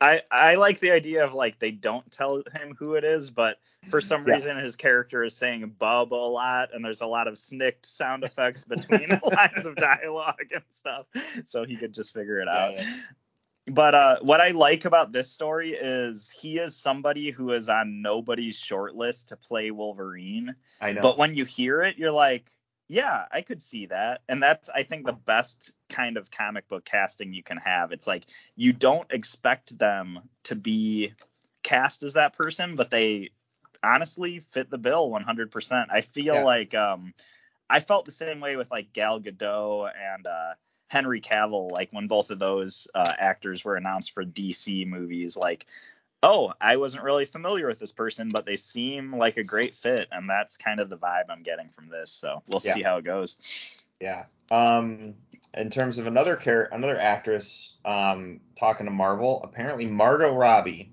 I I like the idea of like they don't tell him who it is, but for some Yeah. reason his character is saying bub a lot, and there's a lot of snikt sound effects between the lines of dialogue and stuff, so he could just figure it out. Yeah. But uh, what I like about this story is he is somebody who is on nobody's short list to play Wolverine. I know. But when you hear it, you're like, yeah, I could see that. And that's, I think, the best kind of comic book casting you can have. It's like you don't expect them to be cast as that person, but they honestly fit the bill 100%. I feel Yeah. like um, I felt the same way with like Gal Gadot and uh, Henry Cavill, like when both of those uh, actors were announced for DC movies, like, oh, I wasn't really familiar with this person, but they seem like a great fit, and that's kind of the vibe I'm getting from this. So we'll Yeah. see how it goes. Yeah. Um, in terms of another char- another actress um, talking to Marvel, apparently Margot Robbie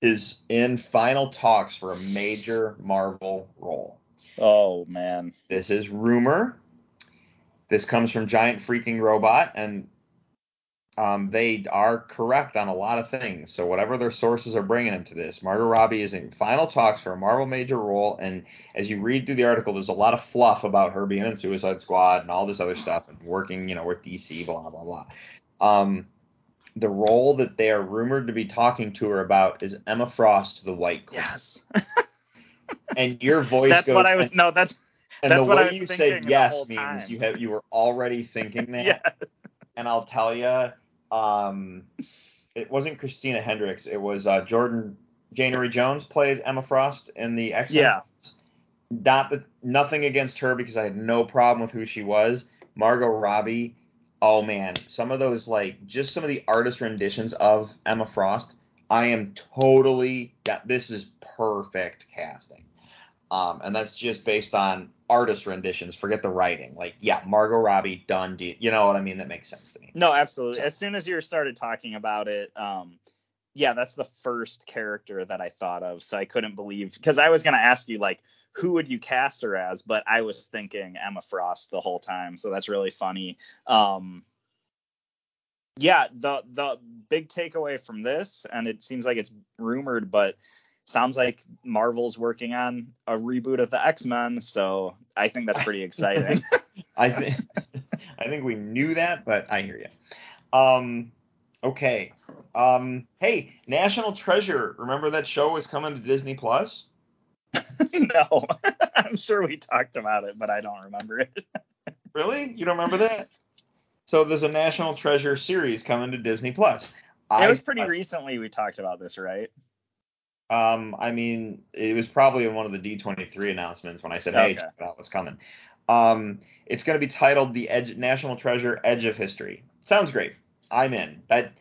is in final talks for a major Marvel role. Oh man, This is rumor. This comes from Giant Freaking Robot, and um, they are correct on a lot of things. So whatever their sources are bringing them to this, Margot Robbie is in final talks for a Marvel major role. And as you read through the article, there's a lot of fluff about her being in Suicide Squad and all this other stuff and working, you know, with DC, blah blah blah. Um, the role that they are rumored to be talking to her about is Emma Frost, the White Queen. yes, And your voice that's goes, what I was. No, that's and that's the what way I was you said yes means time. you have you were already thinking that. yeah. And I'll tell you, um, it wasn't Christina Hendricks. It was uh, Jordan January Jones played Emma Frost in the X Men. Yeah. Not that nothing against her because I had no problem with who she was. Margot Robbie. Oh man, some of those like just some of the artist renditions of Emma Frost. I am totally this is perfect casting. Um, and that's just based on artist renditions. Forget the writing. Like, yeah, Margot Robbie, done. You know what I mean? That makes sense to me. No, absolutely. As soon as you started talking about it, um, yeah, that's the first character that I thought of. So I couldn't believe because I was gonna ask you like, who would you cast her as? But I was thinking Emma Frost the whole time. So that's really funny. Um, yeah, the the big takeaway from this, and it seems like it's rumored, but sounds like Marvel's working on a reboot of the X Men. So I think that's pretty exciting. I think I think we knew that, but I hear you. Um, okay. Um, hey, National Treasure. Remember that show was coming to Disney Plus? no, I'm sure we talked about it, but I don't remember it. Really? You don't remember that? So there's a National Treasure series coming to Disney Plus. It I, was pretty recently we talked about this, right? Um, I mean, it was probably in one of the D23 announcements when I said, "Hey, Okay. check it out, what's coming." Um, it's going to be titled "The Edge National Treasure: Edge of History." Sounds great. I'm in. That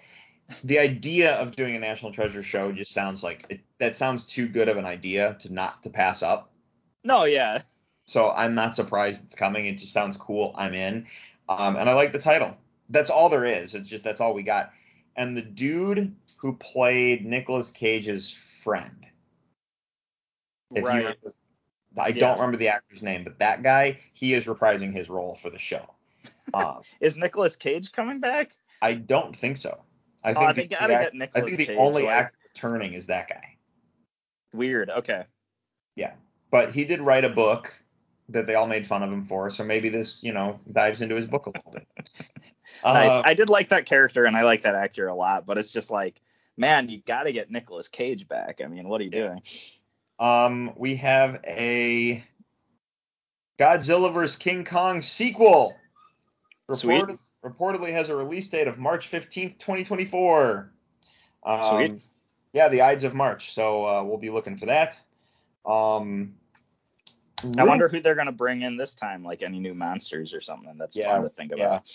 the idea of doing a National Treasure show just sounds like it, that sounds too good of an idea to not to pass up. No, yeah. So I'm not surprised it's coming. It just sounds cool. I'm in. Um, and I like the title. That's all there is. It's just that's all we got. And the dude who played Nicolas Cage's friend. If you remember, I Yeah. don't remember the actor's name, but that guy, he is reprising his role for the show. Um, Is Nicolas Cage coming back? I don't think so. I Oh, think they the, gotta the get act- I think the Cage, only like- actor returning is that guy. Weird. Okay. Yeah, but he did write a book that they all made fun of him for, so maybe this, you know, dives into his book a little bit. Nice. Uh, I did like that character and I like that actor a lot, but it's just like, man, you got to get Nicolas Cage back. I mean, what are you Yeah. doing? Um, we have a Godzilla vs. King Kong sequel. Sweet. Reportedly has a release date of March 15th, 2024. Um, Sweet. Yeah, the Ides of March. So uh, we'll be looking for that. Um, I wonder who they're gonna bring in this time, like any new monsters or something. That's Yeah, fun to think about.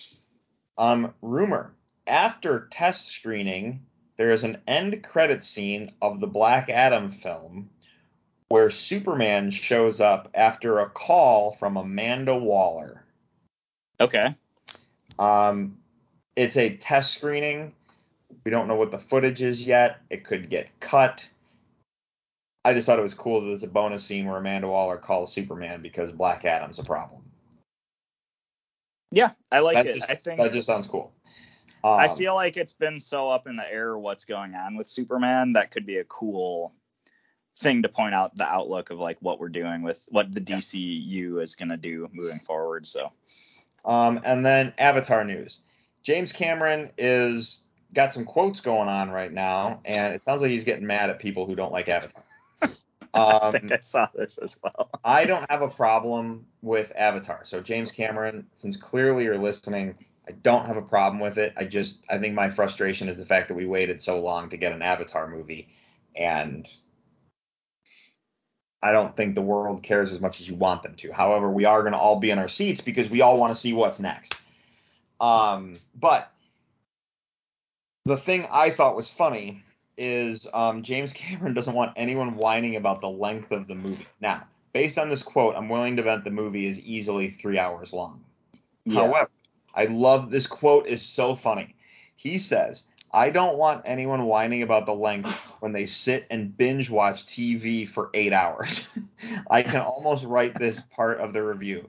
Um, rumor. After test screening, there is an end credit scene of the Black Adam film where Superman shows up after a call from Amanda Waller. Okay. Um, it's a test screening. We don't know what the footage is yet. It could get cut. I just thought it was cool that there's a bonus scene where Amanda Waller calls Superman because Black Adam's a problem. Yeah, I like that it. just, I think that just sounds cool. Um, I feel like it's been so up in the air what's going on with Superman that could be a cool thing to point out the outlook of like what we're doing with what the DCU is going to do moving forward. So Um, and then Avatar news. James Cameron is got some quotes going on right now, and it sounds like he's getting mad at people who don't like Avatar. I Um, think I saw this as well. I don't have a problem with Avatar. So James Cameron, since clearly you're listening, I don't have a problem with it. I just I think my frustration is the fact that we waited so long to get an Avatar movie, and I don't think the world cares as much as you want them to. However, we are going to all be in our seats because we all want to see what's next. Um, but the thing I thought was funny is um, James Cameron doesn't want anyone whining about the length of the movie. Now, based on this quote, I'm willing to bet the movie is easily three hours long. However, I love this quote is so funny. He says, I don't want anyone whining about the length when they sit and binge watch TV for eight hours. I can almost write this part of the review.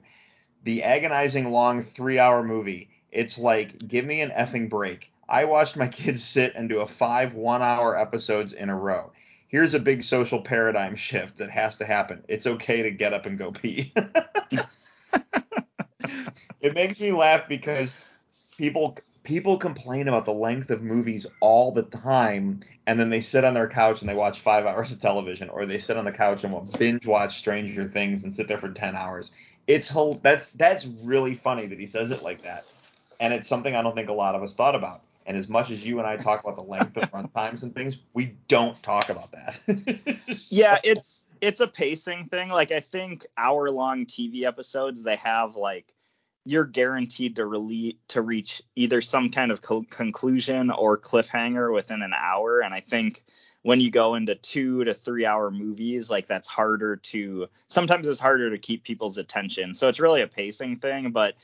The agonizing long three hour movie. It's like, give me an effing break. I watched my kids sit and do a five one hour episodes in a row. Here's a big social paradigm shift that has to happen. It's okay to get up and go pee. it makes me laugh because people people complain about the length of movies all the time and then they sit on their couch and they watch five hours of television or they sit on the couch and will binge watch stranger things and sit there for 10 hours. It's whole that's that's really funny that he says it like that and it's something i don't think a lot of us thought about. And as much as you and i talk about the length of run times and things we don't talk about that. Yeah, it's it's a pacing thing. Like I think hour long TV episodes they have like you're guaranteed to rele- to reach either some kind of co- conclusion or cliffhanger within an hour and I think when you go into 2 to 3 hour movies like that's harder to sometimes it's harder to keep people's attention. So it's really a pacing thing, but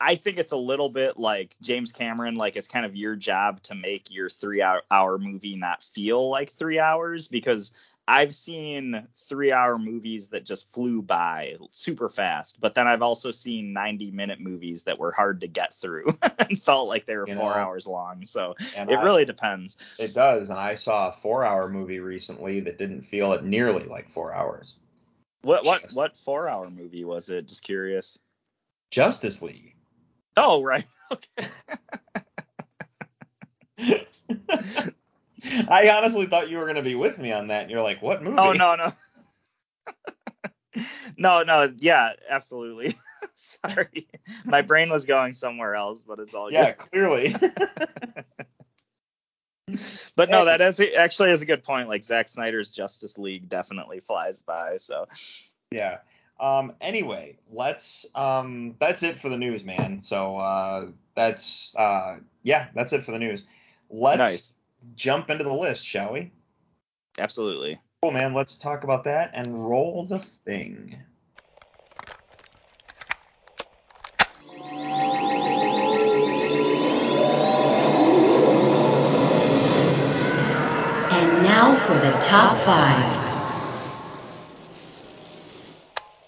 I think it's a little bit like James Cameron, like it's kind of your job to make your three hour, hour movie not feel like three hours because I've seen three hour movies that just flew by super fast, but then I've also seen 90 minute movies that were hard to get through and felt like they were You four know, hours long. So it I- really depends. It does, and I saw a four-hour movie recently that didn't feel it nearly like four hours. What what Just- what four hour movie was it? Just curious. Justice League. Oh right. Okay. I honestly thought you were gonna be with me on that, and you're like, "What movie?" Oh no no. no no yeah absolutely. Sorry, my brain was going somewhere else, but it's all Yeah, good. clearly. But no, that is actually is a good point. Like Zack Snyder's Justice League definitely flies by. So yeah. Um. Anyway, let's. Um. That's it for the news, man. So. Uh. That's. Uh. Yeah. That's it for the news. Let's Nice. Jump into the list, shall we? absolutely. Cool, man. Let's talk about that and roll the thing. And now for the top five.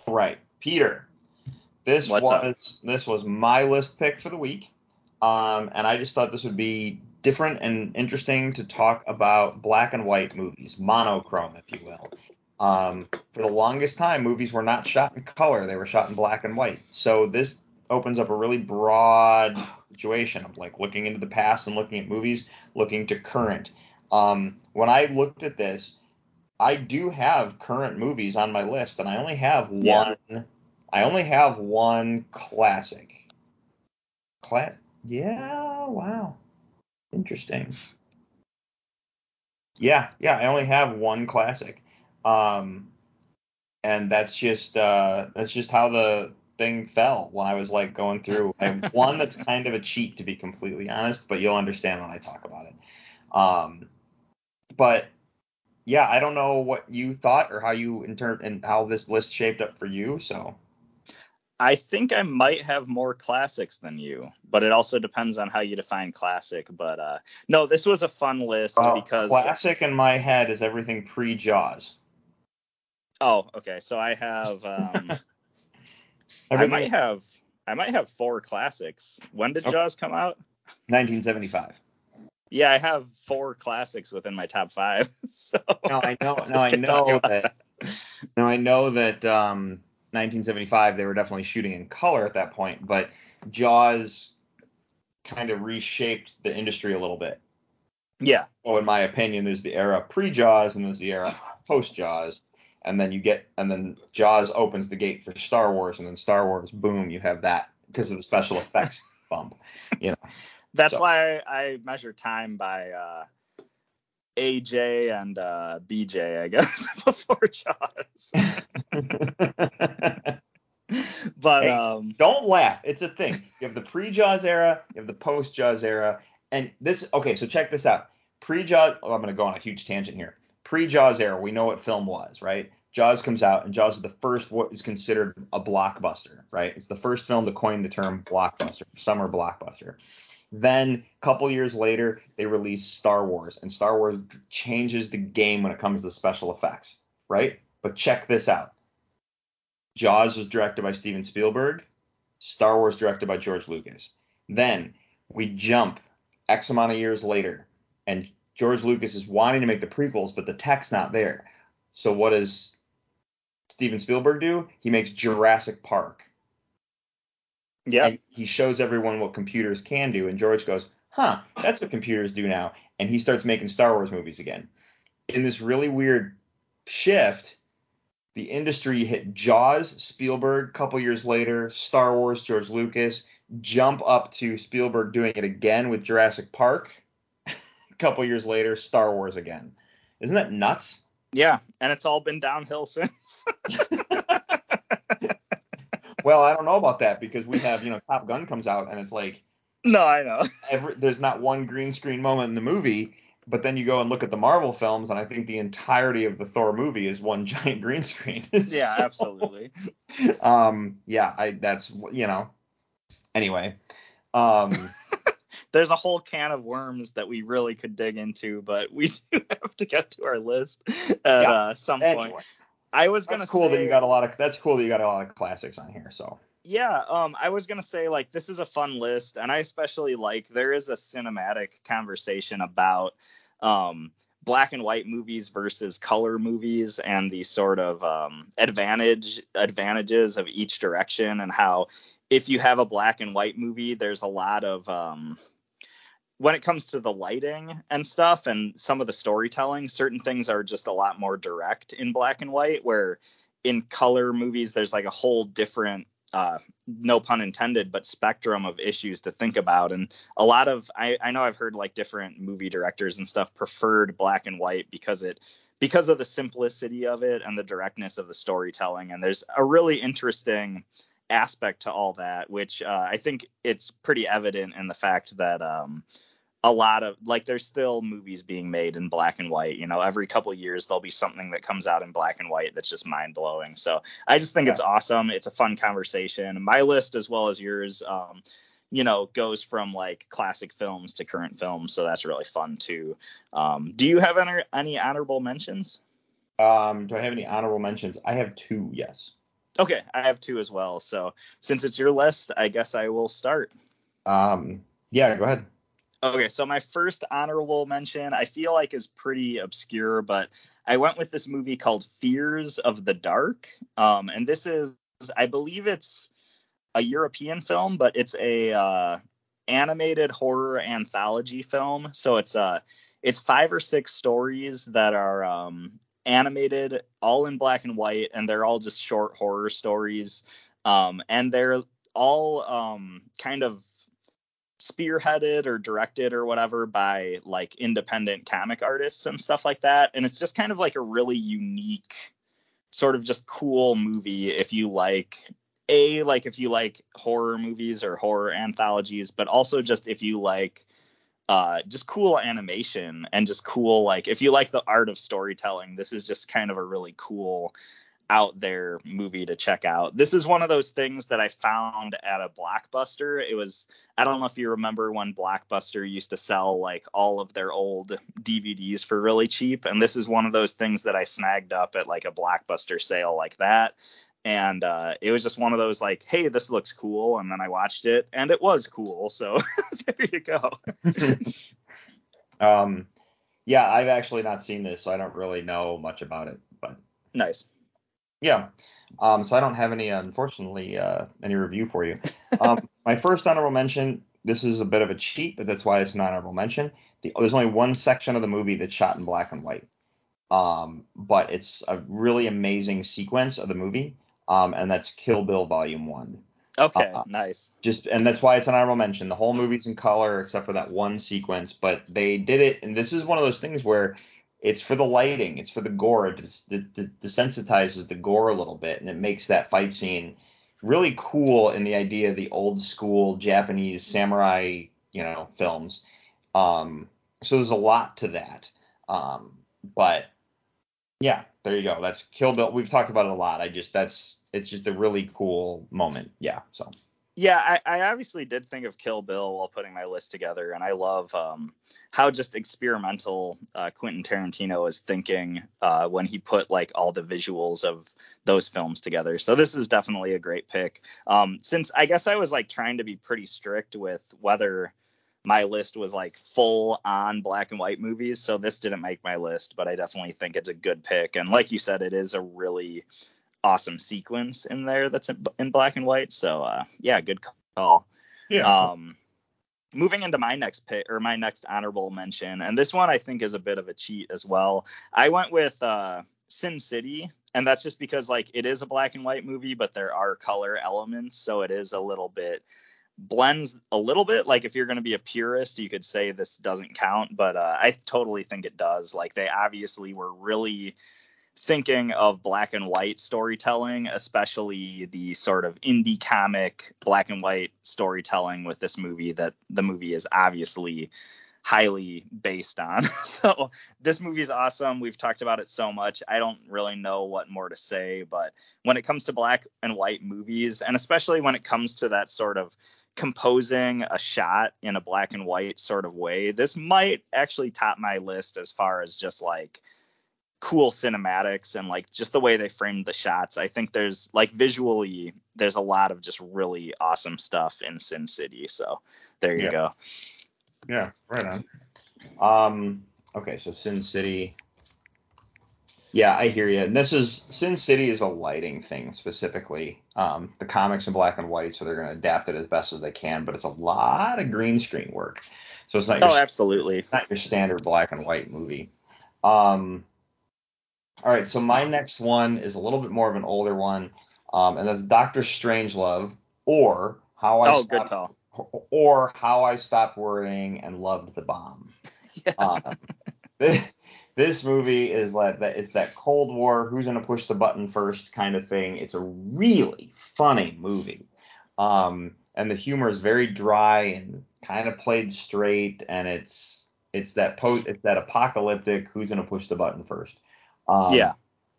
Right, Peter. This What's up? was this was my list pick for the week, um, and I just thought this would be different and interesting to talk about black and white movies, monochrome, if you will. Um, for the longest time, movies were not shot in color; they were shot in black and white. So this opens up a really broad situation of like looking into the past and looking at movies, looking to current. Um, when I looked at this, I do have current movies on my list, and I only have Yeah. one. I only have one classic. Cla- Yeah. Wow. Interesting. Yeah. Yeah. I only have one classic. Um, and that's just uh, that's just how the thing fell when I was like going through. I have one that's kind of a cheat, to be completely honest, but you'll understand when I talk about it. Um, but yeah, I don't know what you thought or how you inter and how this list shaped up for you. So I think I might have more classics than you, but it also depends on how you define classic. But uh, no, this was a fun list uh, because classic in my head is everything pre Jaws. oh, okay, so I have um, I might have I might have four classics. When did Okay. Jaws come out? 1975. Yeah, I have four classics within my top five. So No, I know. No, I know that. No, I know that. Um, 1975, they were definitely shooting in color at that point, but Jaws kind of reshaped the industry a little bit. yeah, So in my opinion, there's the era pre-Jaws and there's the era post-Jaws, and then you get and then Jaws opens the gate for Star Wars, and then Star Wars, boom, you have that because of the special effects bump. You know, that's So- why I measure time by uh, AJ and uh, BJ, I guess, before Jaws. But Hey, um, Don't laugh. It's a thing. You have the pre-Jaws era, you have the post-Jaws era, and this. Okay, so check this out. Pre-Jaws. Oh, I'm going to go on a huge tangent here. Pre-Jaws era, we know what film was, right? Jaws comes out, and Jaws is the first what is considered a blockbuster, right? It's the first film to coin the term blockbuster, summer blockbuster. Then, a couple years later, they release Star Wars, and Star Wars changes the game when it comes to special effects, right? But check this out. Jaws was directed by Steven Spielberg. Star Wars directed by George Lucas. Then we jump X amount of years later, and George Lucas is wanting to make the prequels, but the tech's not there. So what does Steven Spielberg do? He makes Jurassic Park. Yeah, he shows everyone what computers can do, and George goes, huh, that's what computers do now. And he starts making Star Wars movies again. In this really weird shift, the industry hit Jaws, Spielberg, a couple years later, Star Wars, George Lucas, jump up to Spielberg doing it again with Jurassic Park. A couple years later, Star Wars again. Isn't that nuts? yeah, and it's all been downhill since. Well, I don't know about that because we have, you know, Top Gun comes out and it's like no, I know. every, there's not one green screen moment in the movie, but then you go and look at the Marvel films and I think the entirety of the Thor movie is one giant green screen. Yeah, So, absolutely. Um, yeah, I that's you know. Anyway, um, There's a whole can of worms that we really could dig into, but we do have to get to our list at Yeah. uh, some point. I was gonna that's cool say, that you got a lot of that's cool that you got a lot of classics on here. So Yeah, um, I was gonna say like this is a fun list, and I especially like there is a cinematic conversation about um, black and white movies versus color movies and the sort of um, advantage advantages of each direction, and how if you have a black and white movie, there's a lot of um, when it comes to the lighting and stuff and some of the storytelling, certain things are just a lot more direct in black and white, where in color movies there's like a whole different uh, no pun intended, but spectrum of issues to think about. And a lot of I, I know I've heard like different movie directors and stuff preferred black and white because it because of the simplicity of it and the directness of the storytelling. And there's a really interesting aspect to all that, which uh, I think it's pretty evident in the fact that um, a lot of like there's still movies being made in black and white. You know, every couple years there'll be something that comes out in black and white that's just mind blowing. So I just think Yeah. it's awesome. It's a fun conversation. My list as well as yours, um, you know, goes from like classic films to current films. So that's really fun too. Um, do you have any, any honorable mentions? um, do I have any honorable mentions? I have two. Yes. Okay, I have two as well. So since it's your list, I guess I will start. Um, yeah. Go ahead. Okay, so my first honorable mention I feel like is pretty obscure, but I went with this movie called Fears of the Dark. Um, and this is, I believe it's a European film, but it's a uh, animated horror anthology film. So it's uh, it's five or six stories that are um, animated, all in black and white, and they're all just short horror stories. Um, and they're all um, kind of spearheaded or directed or whatever by like independent comic artists and stuff like that. And it's just kind of like a really unique, sort of just cool movie if you like a like if you like horror movies or horror anthologies, but also just if you like uh, just cool animation and just cool like if you like the art of storytelling, this is just kind of a really cool out there movie to check out. This is one of those things that I found at a Blockbuster. It was I don't know if you remember when Blockbuster used to sell like all of their old DVDs for really cheap and this is one of those things that I snagged up at like a Blockbuster sale like that and uh, it was just one of those like hey this looks cool and then i watched it and it was cool so there you go um yeah i've actually not seen this so i don't really know much about it but nice yeah um so i don't have any unfortunately uh any review for you um my first honorable mention this is a bit of a cheat but that's why it's an honorable mention the, there's only one section of the movie that's shot in black and white um but it's a really amazing sequence of the movie um, and that's Kill Bill Volume One. Okay, uh, nice. Just and that's why it's an honorable mention. The whole movie's in color except for that one sequence, but they did it, and this is one of those things where it's for the lighting, it's for the gore. It, it, it desensitizes the gore a little bit, and it makes that fight scene really cool in the idea of the old school Japanese samurai, you know, films. Um, so there's a lot to that. Um, but yeah, there you go. That's Kill Bill. We've talked about it a lot. I just that's it's just a really cool moment. Yeah. So. Yeah, I, I obviously did think of Kill Bill while putting my list together, and I love um, how just experimental uh, Quentin Tarantino is thinking uh, when he put like all the visuals of those films together. So this is definitely a great pick. Um, since I guess I was like trying to be pretty strict with whether my list was like full on black and white movies, so this didn't make my list, but I definitely think it's a good pick. And like you said, it is a really awesome sequence in there that's in, in black and white. So uh, yeah, good call. Yeah. Um, moving into my next pick or my next honorable mention, and this one I think is a bit of a cheat as well. I went with uh, Sin City, and that's just because like it is a black and white movie, but there are color elements, so it is a little bit blends a little bit like if you're going to be a purist you could say this doesn't count but uh, i totally think it does like they obviously were really thinking of black and white storytelling, especially the sort of indie comic black and white storytelling with this movie that the movie is obviously highly based on. so this movie is awesome. We've talked about it so much. I don't really know what more to say, but when it comes to black and white movies, and especially when it comes to that sort of composing a shot in a black and white sort of way, this might actually top my list as far as just like cool cinematics and like just the way they framed the shots. I think there's like visually there's a lot of just really awesome stuff in Sin City. So there you yeah. go. Yeah, right on. Um okay, so Sin City. Yeah, I hear you. And this is Sin City is a lighting thing specifically. Um, the comics in black and white, so they're going to adapt it as best as they can, but it's a lot of green screen work. So it's not oh, your, absolutely not your standard black and white movie. Um, all right, so my next one is a little bit more of an older one, um, and that's Doctor Strangelove, or how I oh, stopped, good call. or how I stopped worrying and loved the bomb. yeah. um, this, this movie is like that. It's that Cold War, who's gonna push the button first kind of thing. It's a really funny movie, um, and the humor is very dry and kind of played straight, and it's it's that post, it's that apocalyptic. Who's gonna push the button first? Um, yeah.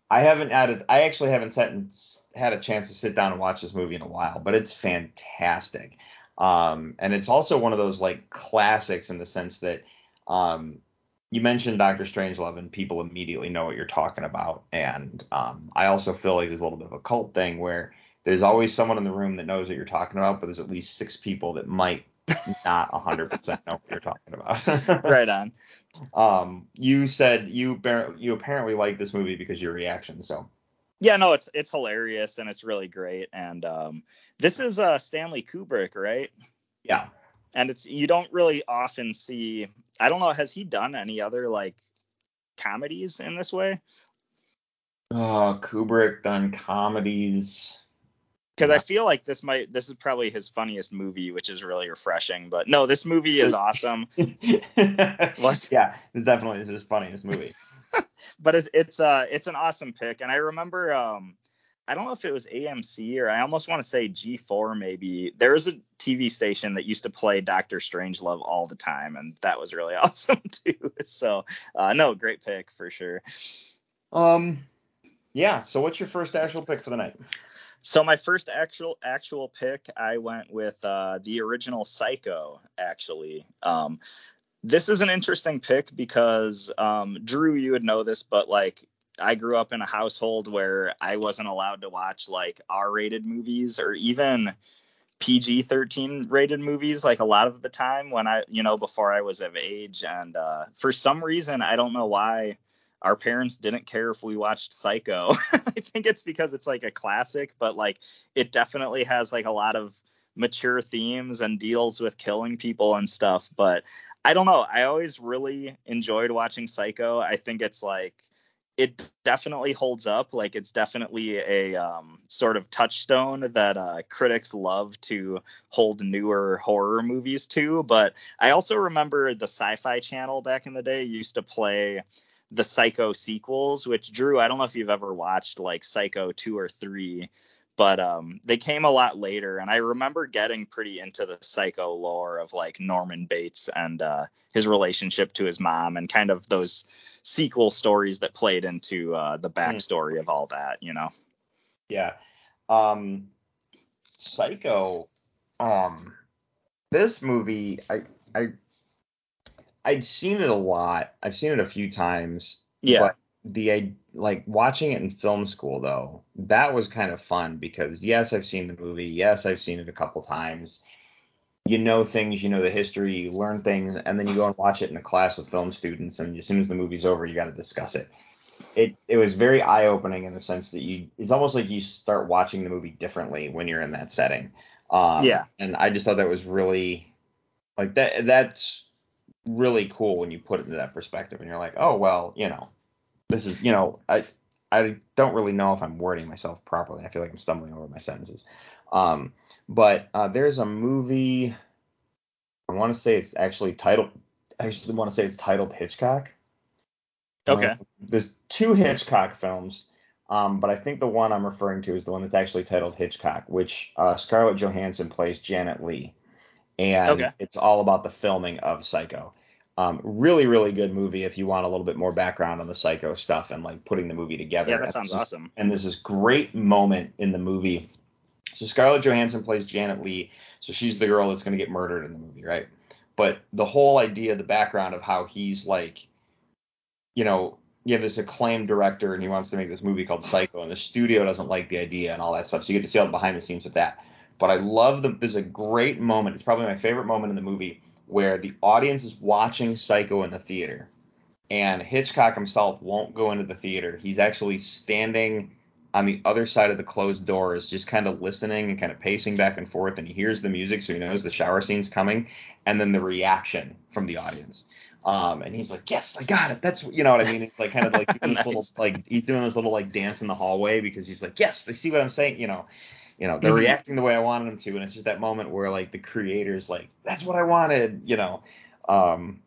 I haven't added. I actually haven't sat and had a chance to sit down and watch this movie in a while, but it's fantastic. Um, and it's also one of those like classics in the sense that um, you mentioned Doctor Strangelove and people immediately know what you're talking about. And um, I also feel like there's a little bit of a cult thing where there's always someone in the room that knows what you're talking about, but there's at least six people that might not 100% know what you're talking about. right on. Um, you said you you apparently like this movie because your reaction. So. Yeah, no, it's it's hilarious and it's really great. And um, this is uh, Stanley Kubrick, right? Yeah. And it's you don't really often see. I don't know. Has he done any other like comedies in this way? Oh, Kubrick done comedies. Because I feel like this might this is probably his funniest movie, which is really refreshing. But no, this movie is awesome. Was- yeah, definitely this is his funniest movie. but it's it's uh it's an awesome pick, and I remember um I don't know if it was AMC or I almost want to say G4 maybe. There was a TV station that used to play Doctor Strangelove all the time, and that was really awesome too. So uh, no, great pick for sure. Um, yeah. So what's your first actual pick for the night? So my first actual actual pick, I went with uh, the original Psycho. Actually, um, this is an interesting pick because um, Drew, you would know this, but like I grew up in a household where I wasn't allowed to watch like R-rated movies or even PG-13 rated movies like a lot of the time when I, you know, before I was of age. And uh, for some reason, I don't know why our parents didn't care if we watched Psycho. I think it's because it's like a classic, but like it definitely has like a lot of mature themes and deals with killing people and stuff. But I don't know. I always really enjoyed watching Psycho. I think it's like it definitely holds up. Like it's definitely a um, sort of touchstone that uh, critics love to hold newer horror movies to. But I also remember the Sci-Fi Channel back in the day used to play the Psycho sequels, which Drew, I don't know if you've ever watched like Psycho two or three, but um, they came a lot later, and I remember getting pretty into the Psycho lore of like Norman Bates and uh, his relationship to his mom, and kind of those sequel stories that played into uh, the backstory of all that, you know. Yeah. Um, Psycho. Um, this movie, I, I, I'd seen it a lot. I've seen it a few times. Yeah. But the like watching it in film school though, that was kind of fun because yes, I've seen the movie. Yes, I've seen it a couple times. You know things, you know the history, you learn things, and then you go and watch it in a class with film students, and as soon as the movie's over, you got to discuss it. It it was very eye opening in the sense that you it's almost like you start watching the movie differently when you're in that setting. Um, Yeah. And I just thought that was really like that. That's really cool when you put it into that perspective, and you're like, oh well, you know, this is you know I I don't really know if I'm wording myself properly. I feel like I'm stumbling over my sentences. Um, but uh, there's a movie. I want to say it's actually titled. I actually want to say it's titled Hitchcock. Okay. There's two Hitchcock films, um, but I think the one I'm referring to is the one that's actually titled Hitchcock, which uh, Scarlett Johansson plays Janet Leigh, and Okay. it's all about the filming of Psycho. Um, really, really good movie if you want a little bit more background on the Psycho stuff and like putting the movie together. Yeah, that And sounds is- awesome. and there's this great moment in the movie. So Scarlett Johansson plays Janet Leigh, so she's the girl that's going to get murdered in the movie, right? But the whole idea, the background of how he's like, you know, you have this acclaimed director and he wants to make this movie called Psycho, and the studio doesn't like the idea and all that stuff. So you get to see all the behind the scenes with that. But I love the. There's a great moment. It's probably my favorite moment in the movie where the audience is watching Psycho in the theater, and Hitchcock himself won't go into the theater. He's actually standing on the other side of the closed doors, just kind of listening and kind of pacing back and forth, and he hears the music, so he knows the shower scene's coming, and then the reaction from the audience. Um, and he's like, "Yes, I got it." That's you know what I mean. It's like kind of like doing this little like he's doing this little like dance in the hallway because he's like, "Yes, they see what I'm saying." You know, you know, they're Mhm. reacting the way I wanted them to, and it's just that moment where like the creator's like, "That's what I wanted," you know. Um,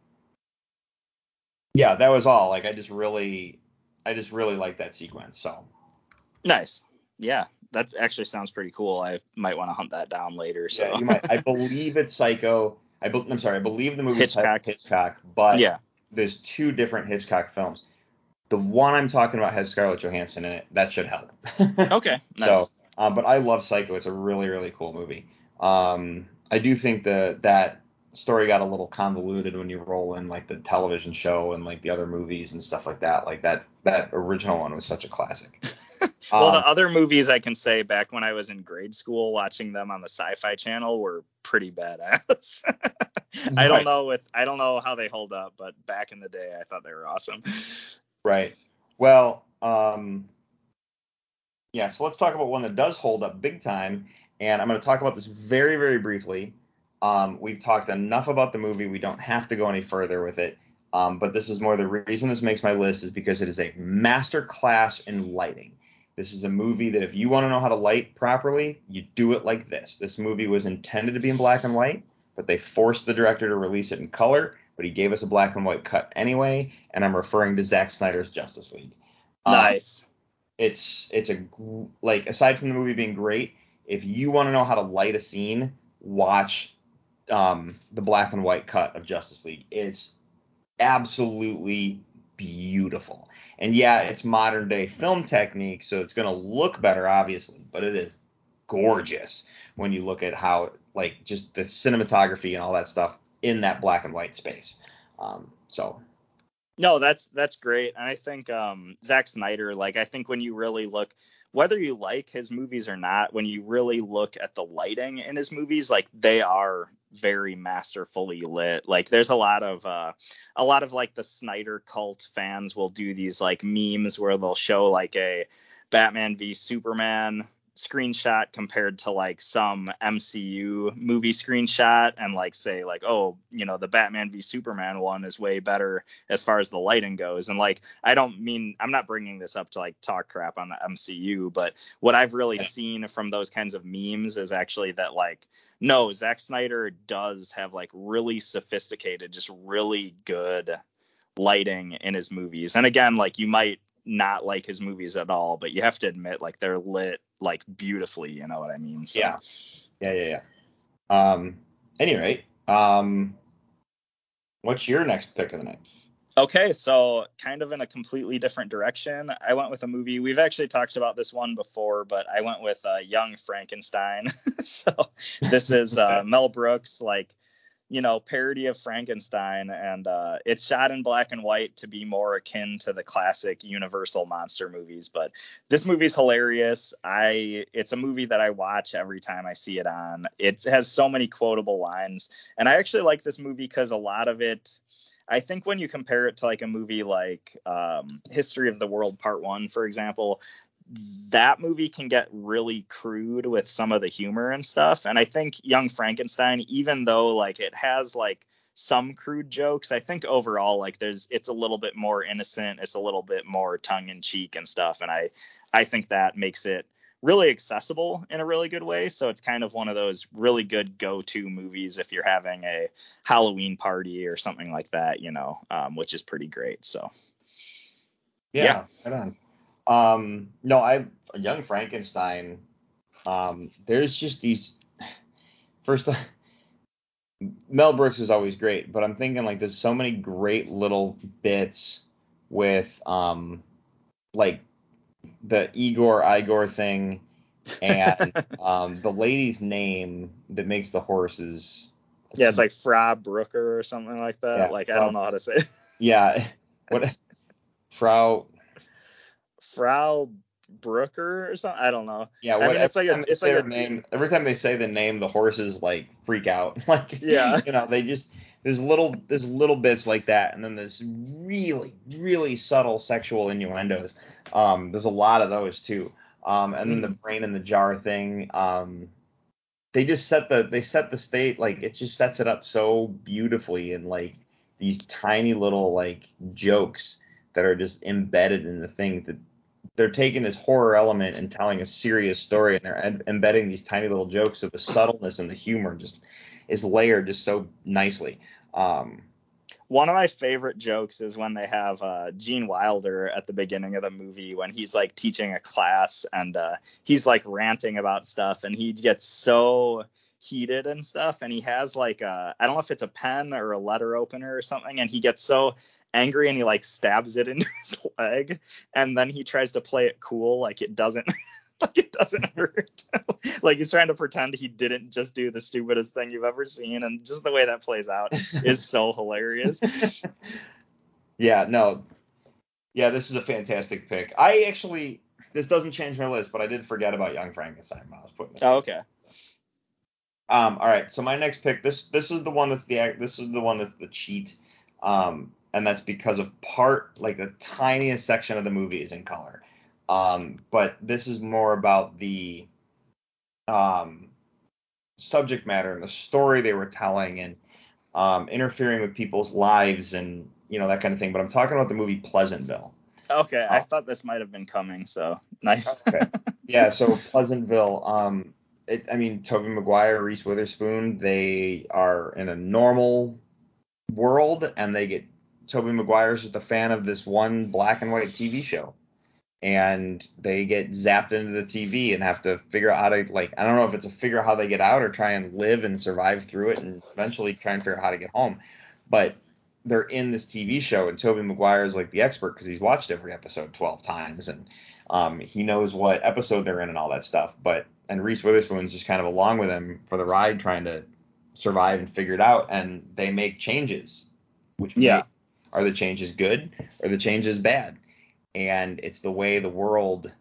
yeah, that was all. Like I just really, I just really like that sequence. So Nice. Yeah, that actually sounds pretty cool. I might want to hunt that down later. So yeah, you might. I believe it's Psycho. I be, I'm sorry. I believe the movie Hitchcock. Hitchcock, but yeah. there's two different Hitchcock films. The one I'm talking about has Scarlett Johansson in it. That should help. Okay. Nice. So, um, but I love Psycho. It's a really, really cool movie. Um, I do think that that story got a little convoluted when you roll in like the television show and like the other movies and stuff like that. Like that that original one was such a classic. well, Um, the other movies I can say back when I was in grade school watching them on the Sci-Fi Channel were pretty badass. I don't know with I don't know how they hold up, but back in the day I thought they were awesome. Right. Well, um, yeah. So let's talk about one that does hold up big time, and I'm going to talk about this very, very briefly. Um, we've talked enough about the movie. We don't have to go any further with it. Um, but this is more the reason this makes my list is because it is a master class in lighting. This is a movie that if you want to know how to light properly, you do it like this. This movie was intended to be in black and white, but they forced the director to release it in color, but he gave us a black and white cut anyway, and I'm referring to Zack Snyder's Justice League. Um, Nice. It's it's a like aside from the movie being great, if you want to know how to light a scene, watch um, the black and white cut of Justice League. It's absolutely beautiful. And yeah, it's modern day film technique, so it's going to look better, obviously, but it is gorgeous when you look at how, like, just the cinematography and all that stuff in that black and white space. Um, so, No, that's that's great. And I think um Zack Snyder, like I think when you really look whether you like his movies or not, when you really look at the lighting in his movies, like they are very masterfully lit. Like there's a lot of uh a lot of like the Snyder cult fans will do these like memes where they'll show like a Batman v Superman screenshot compared to like some MCU movie screenshot and like say like oh you know the Batman v Superman one is way better as far as the lighting goes. And like I don't mean I'm not bringing this up to like talk crap on the MCU but what I've really seen from those kinds of memes is actually that like no Zack Snyder does have like really sophisticated just really good lighting in his movies. And again like you might not like his movies at all but you have to admit like they're lit like beautifully you know what i mean so yeah. Yeah, yeah, yeah. Um, Anyway, um, what's your next pick of the night? okay so kind of in a completely different direction i went with a movie we've actually talked about this one before but i went with uh, young frankenstein so this is uh, mel brooks like you know parody of frankenstein and uh, it's shot in black and white to be more akin to the classic universal monster movies but this movie's hilarious. I it's a movie that i watch every time i see it on. It has so many quotable lines and i actually like this movie because a lot of it I think when you compare it to like a movie like um, History of the World Part One, for example, that movie can get really crude with some of the humor and stuff. And I think Young Frankenstein, even though like it has like some crude jokes, I think overall like there's it's a little bit more innocent, it's a little bit more tongue in cheek and stuff. And I I think that makes it really accessible in a really good way. So it's kind of one of those really good go-to movies if you're having a Halloween party or something like that, you know, um, which is pretty great. So Yeah, right on. Um, no, I Young Frankenstein. Um, there's just these. First, Mel Brooks is always great, but I'm thinking like there's so many great little bits with um, like the Igor Igor thing, and um, the lady's name that makes the horses. yeah, it's like Fra Brooker or something like that. Yeah, like I don't know how to say it. yeah, what Frau Frau Brooker or something. I don't know. Yeah, I mean, it's like a- it's like a- name. Every time they say the name, the horses like freak out. like, Yeah. you know, they just there's little there's little bits like that, and then there's really really subtle sexual innuendos. Um, there's a lot of those too. Um, and then the brain in the jar thing. Um, they just set the they set the state like it just sets it up so beautifully and like these tiny little like jokes that are just embedded in the thing that they're taking this horror element and telling a serious story and they're em- embedding these tiny little jokes so the subtleness and the humor just is layered just so nicely. Um One of my favorite jokes is when they have uh, Gene Wilder at the beginning of the movie when he's like teaching a class and uh, he's like ranting about stuff and he gets so heated and stuff and he has like a I don't know if it's a pen or a letter opener or something and he gets so angry and he like stabs it into his leg and then he tries to play it cool like it doesn't like it doesn't hurt. Like he's trying to pretend he didn't just do the stupidest thing you've ever seen and just the way that plays out is so hilarious. Yeah no. Yeah this is a fantastic pick. I actually this doesn't change my list but i did forget about young frankenstein when i was putting this oh, okay Um, all right, so my next pick this this is the one that's the act this is the one that's the cheat, um, and that's because of part like the tiniest section of the movie is in color, um, but this is more about the um, subject matter and the story they were telling and um, interfering with people's lives and you know that kind of thing. But I'm talking about the movie Pleasantville. Okay, I Oh. thought this might have been coming, so nice. Okay. yeah, so Pleasantville. Um, it, I mean, Tobey Maguire, Reese Witherspoon, they are in a normal world, and they get Tobey Maguire's just a fan of this one black and white TV show, and they get zapped into the TV and have to figure out how to like I don't know if it's a figure out how they get out or try and live and survive through it, and eventually try and figure out how to get home, but. They're in this TV show, and Tobey Maguire is like the expert because he's watched every episode 12 times, and um, he knows what episode they're in and all that stuff. But and Reese Witherspoon's just kind of along with him for the ride, trying to survive and figure it out. And they make changes, which Yeah. make- are the changes good or the changes bad? And it's the way the world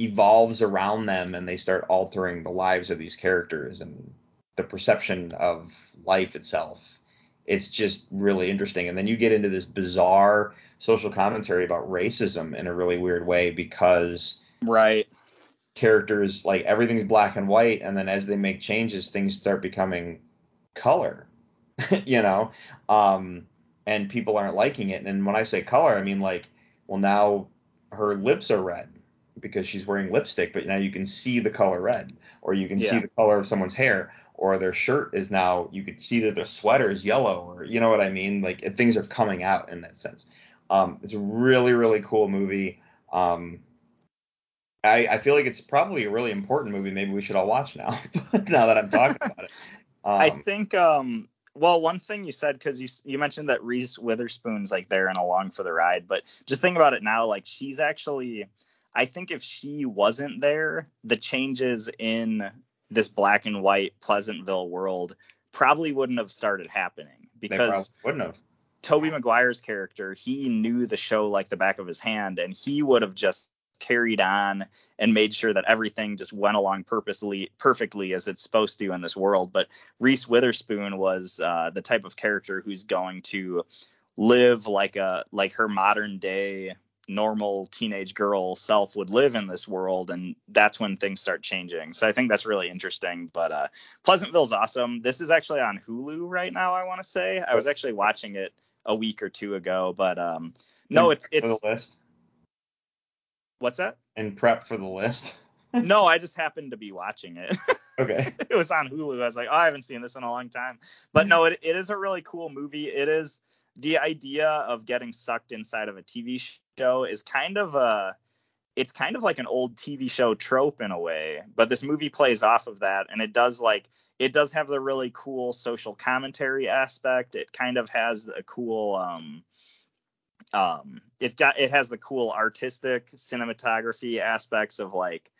evolves around them, and they start altering the lives of these characters and the perception of life itself. It's just really interesting. And then you get into this bizarre social commentary about racism in a really weird way because right. Characters like everything's black and white and then as they make changes things start becoming color you know? Um and people aren't liking it. And when i say color i mean like well now her lips are red because she's wearing lipstick but now you can see the color red or you can see the color of someone's hair or their shirt is now you could see that their sweater is yellow or you know what i mean? Like things are coming out in that sense. Um it's a really really cool movie. Um I, I feel like it's probably a really important movie. Maybe we should all watch now. now that I'm talking about it. Um, I think um well one thing you said because you you mentioned that Reese Witherspoon's like there and along for the ride, but just think about it now like she's actually I think if she wasn't there, the changes in this black and white Pleasantville world probably wouldn't have started happening because wouldn't have. Tobey Maguire's character, he knew the show like the back of his hand, and he would have just carried on and made sure that everything just went along purposely perfectly as it's supposed to in this world. But Reese Witherspoon was uh, the type of character who's going to live like a like her modern day normal teenage girl self would live in this world and that's when things start changing. So i think that's really interesting but uh pleasantville's awesome. This is actually on hulu right now i want to say. I was actually watching it a week or two ago but um no it's for it's list what's that and prep for the list. no i just happened to be watching it okay. it was on Hulu. I was like, oh, I haven't seen this in a long time. But no, it, it is a really cool movie. It is the idea of getting sucked inside of a TV show is kind of a it's kind of like an old TV show trope in a way, but this movie plays off of that and it does like it does have the really cool social commentary aspect. It kind of has a cool um um it's got it has the cool artistic cinematography aspects of like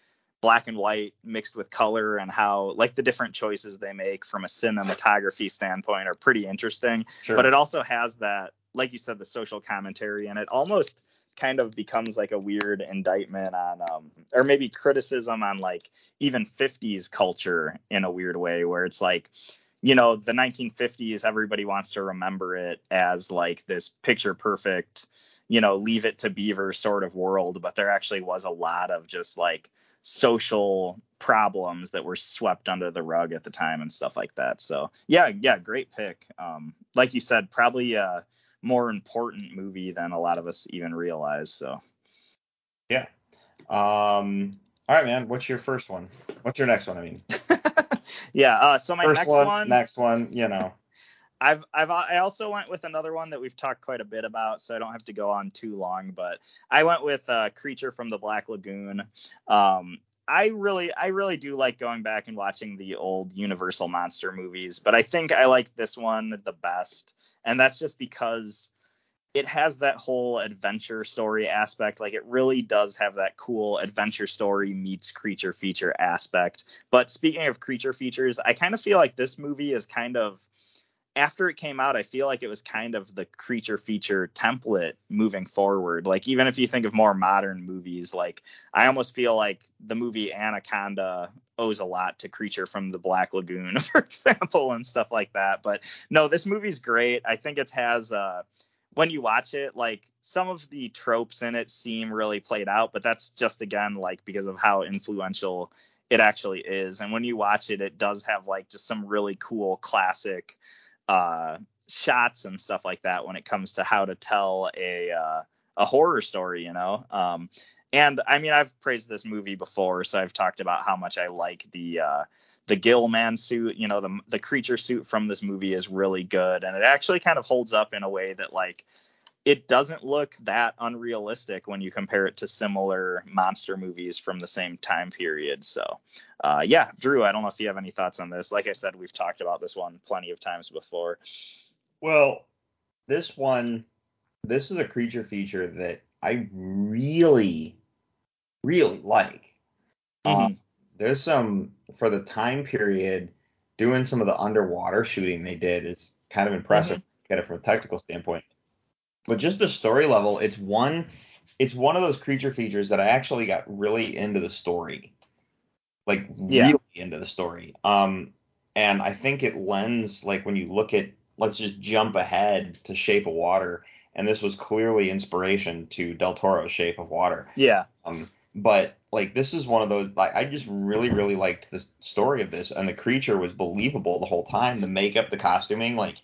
black and white mixed with color and how like the different choices they make from a cinematography standpoint are pretty interesting Sure. but it also has that like you said the social commentary and it almost kind of becomes like a weird indictment on um or maybe criticism on like even 50s culture in a weird way where it's like you know the 1950s everybody wants to remember it as like this picture perfect you know leave it to beaver sort of world but there actually was a lot of just like social problems that were swept under the rug at the time and stuff like that so yeah yeah great pick um like you said probably a more important movie than a lot of us even realize so yeah. Um. All right, man. What's your first one? What's your next one? I mean, yeah uh so my first next one, one next one. You know. I've I've I also went with another one that we've talked quite a bit about, so I don't have to go on too long. But I went with uh, Creature from the Black Lagoon. Um, I really I really do like going back and watching the old Universal monster movies, but I think I like this one the best, and that's just because it has that whole adventure story aspect. Like it really does have that cool adventure story meets creature feature aspect. But speaking of creature features, I kind of feel like this movie is kind of after it came out, I feel like it was kind of the creature feature template moving forward. Like even if you think of more modern movies, like I almost feel like the movie Anaconda owes a lot to Creature from the Black Lagoon, for example, and stuff like that. But no, this movie's great. I think it has uh when you watch it, like some of the tropes in it seem really played out, but that's just again like because of how influential it actually is. And when you watch it, it does have like just some really cool classic uh shots and stuff like that when it comes to how to tell a uh, a horror story, you know. Um, and I mean, I've praised this movie before, so I've talked about how much I like the uh, the Gill Man suit. You know, the the creature suit from this movie is really good, and it actually kind of holds up in a way that like it doesn't look that unrealistic when you compare it to similar monster movies from the same time period. So, uh, yeah, Drew, I don't know if you have any thoughts on this. Like I said, we've talked about this one plenty of times before. Well, this one, this is a creature feature that I really, really like. Mm-hmm. Um, there's some for the time period doing some of the underwater shooting they did is kind of impressive. Get it from a technical standpoint, but just the story level, it's one, it's one of those creature features that I actually got really into the story, like Yeah. really into the story. Um, and I think it lends like when you look at let's just jump ahead to Shape of Water, and this was clearly inspiration to Del Toro's Shape of Water. Yeah. Um, but like this is one of those like I just really really liked the story of this, and the creature was believable the whole time. The makeup, the costuming, like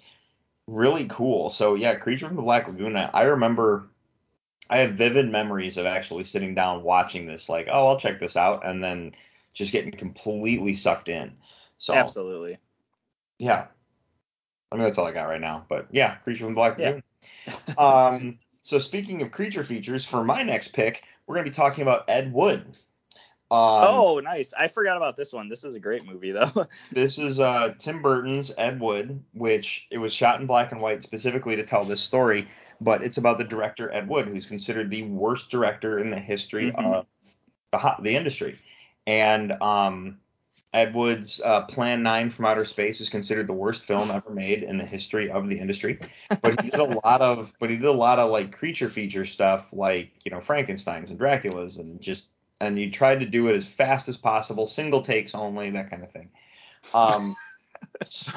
really cool. So yeah, Creature from the Black Lagoon. I remember I have vivid memories of actually sitting down watching this, like oh I'll check this out, and then just getting completely sucked in. So Absolutely. yeah. I mean that's all I got right now. But yeah, Creature from the Black Yeah. Lagoon. um, so speaking of creature features, for my next pick, we're gonna be talking about Ed Wood. Um, oh, nice. I forgot about this one. This is a great movie though. This is uh, Tim Burton's Ed Wood, which it was shot in black and white specifically to tell this story, but it's about the director Ed Wood, who's considered the worst director in the history Mhm. of the, the industry. And um, Ed Wood's uh, Plan 9 from Outer Space is considered the worst film ever made in the history of the industry. But he did a lot of, but he did a lot of like creature feature stuff, like you know Frankenstein's and Dracula's, and just and he tried to do it as fast as possible, single takes only, that kind of thing. Um, so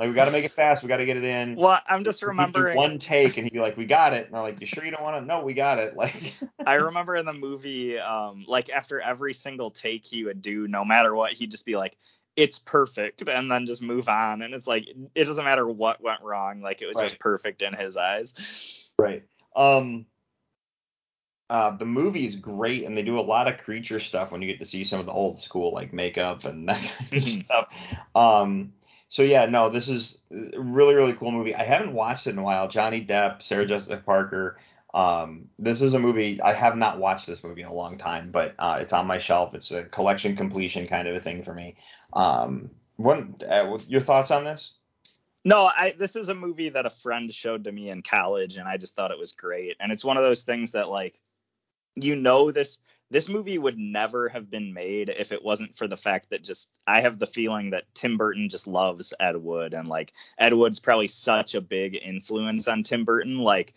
like we got to make it fast, we got to get it in. well, I'm just remembering. one take, and he'd be like, "We got it," and I'm like, "You sure you don't want to?" No, we got it. Like, I remember in the movie, um, like after every single take he would do, no matter what, he'd just be like, "It's perfect," and then just move on. And it's like it doesn't matter what went wrong, like it was just perfect in his eyes. Right. Um uh the movie is great and they do a lot of creature stuff when you get to see some of the old school like makeup and that kind of Mhm. stuff. Um so yeah, no, this is a really really cool movie. I haven't watched it in a while. Johnny Depp, Sarah Jessica Parker. Um this is a movie I have not watched this movie in a long time, but uh it's on my shelf. It's a collection completion kind of a thing for me. Um what uh, your thoughts on this? No, I this is a movie that a friend showed to me in college, and I just thought it was great. And it's one of those things that like, you know, this this movie would never have been made if it wasn't for the fact that just I have the feeling that Tim Burton just loves Ed Wood, and like Ed Wood's probably such a big influence on Tim Burton. Like,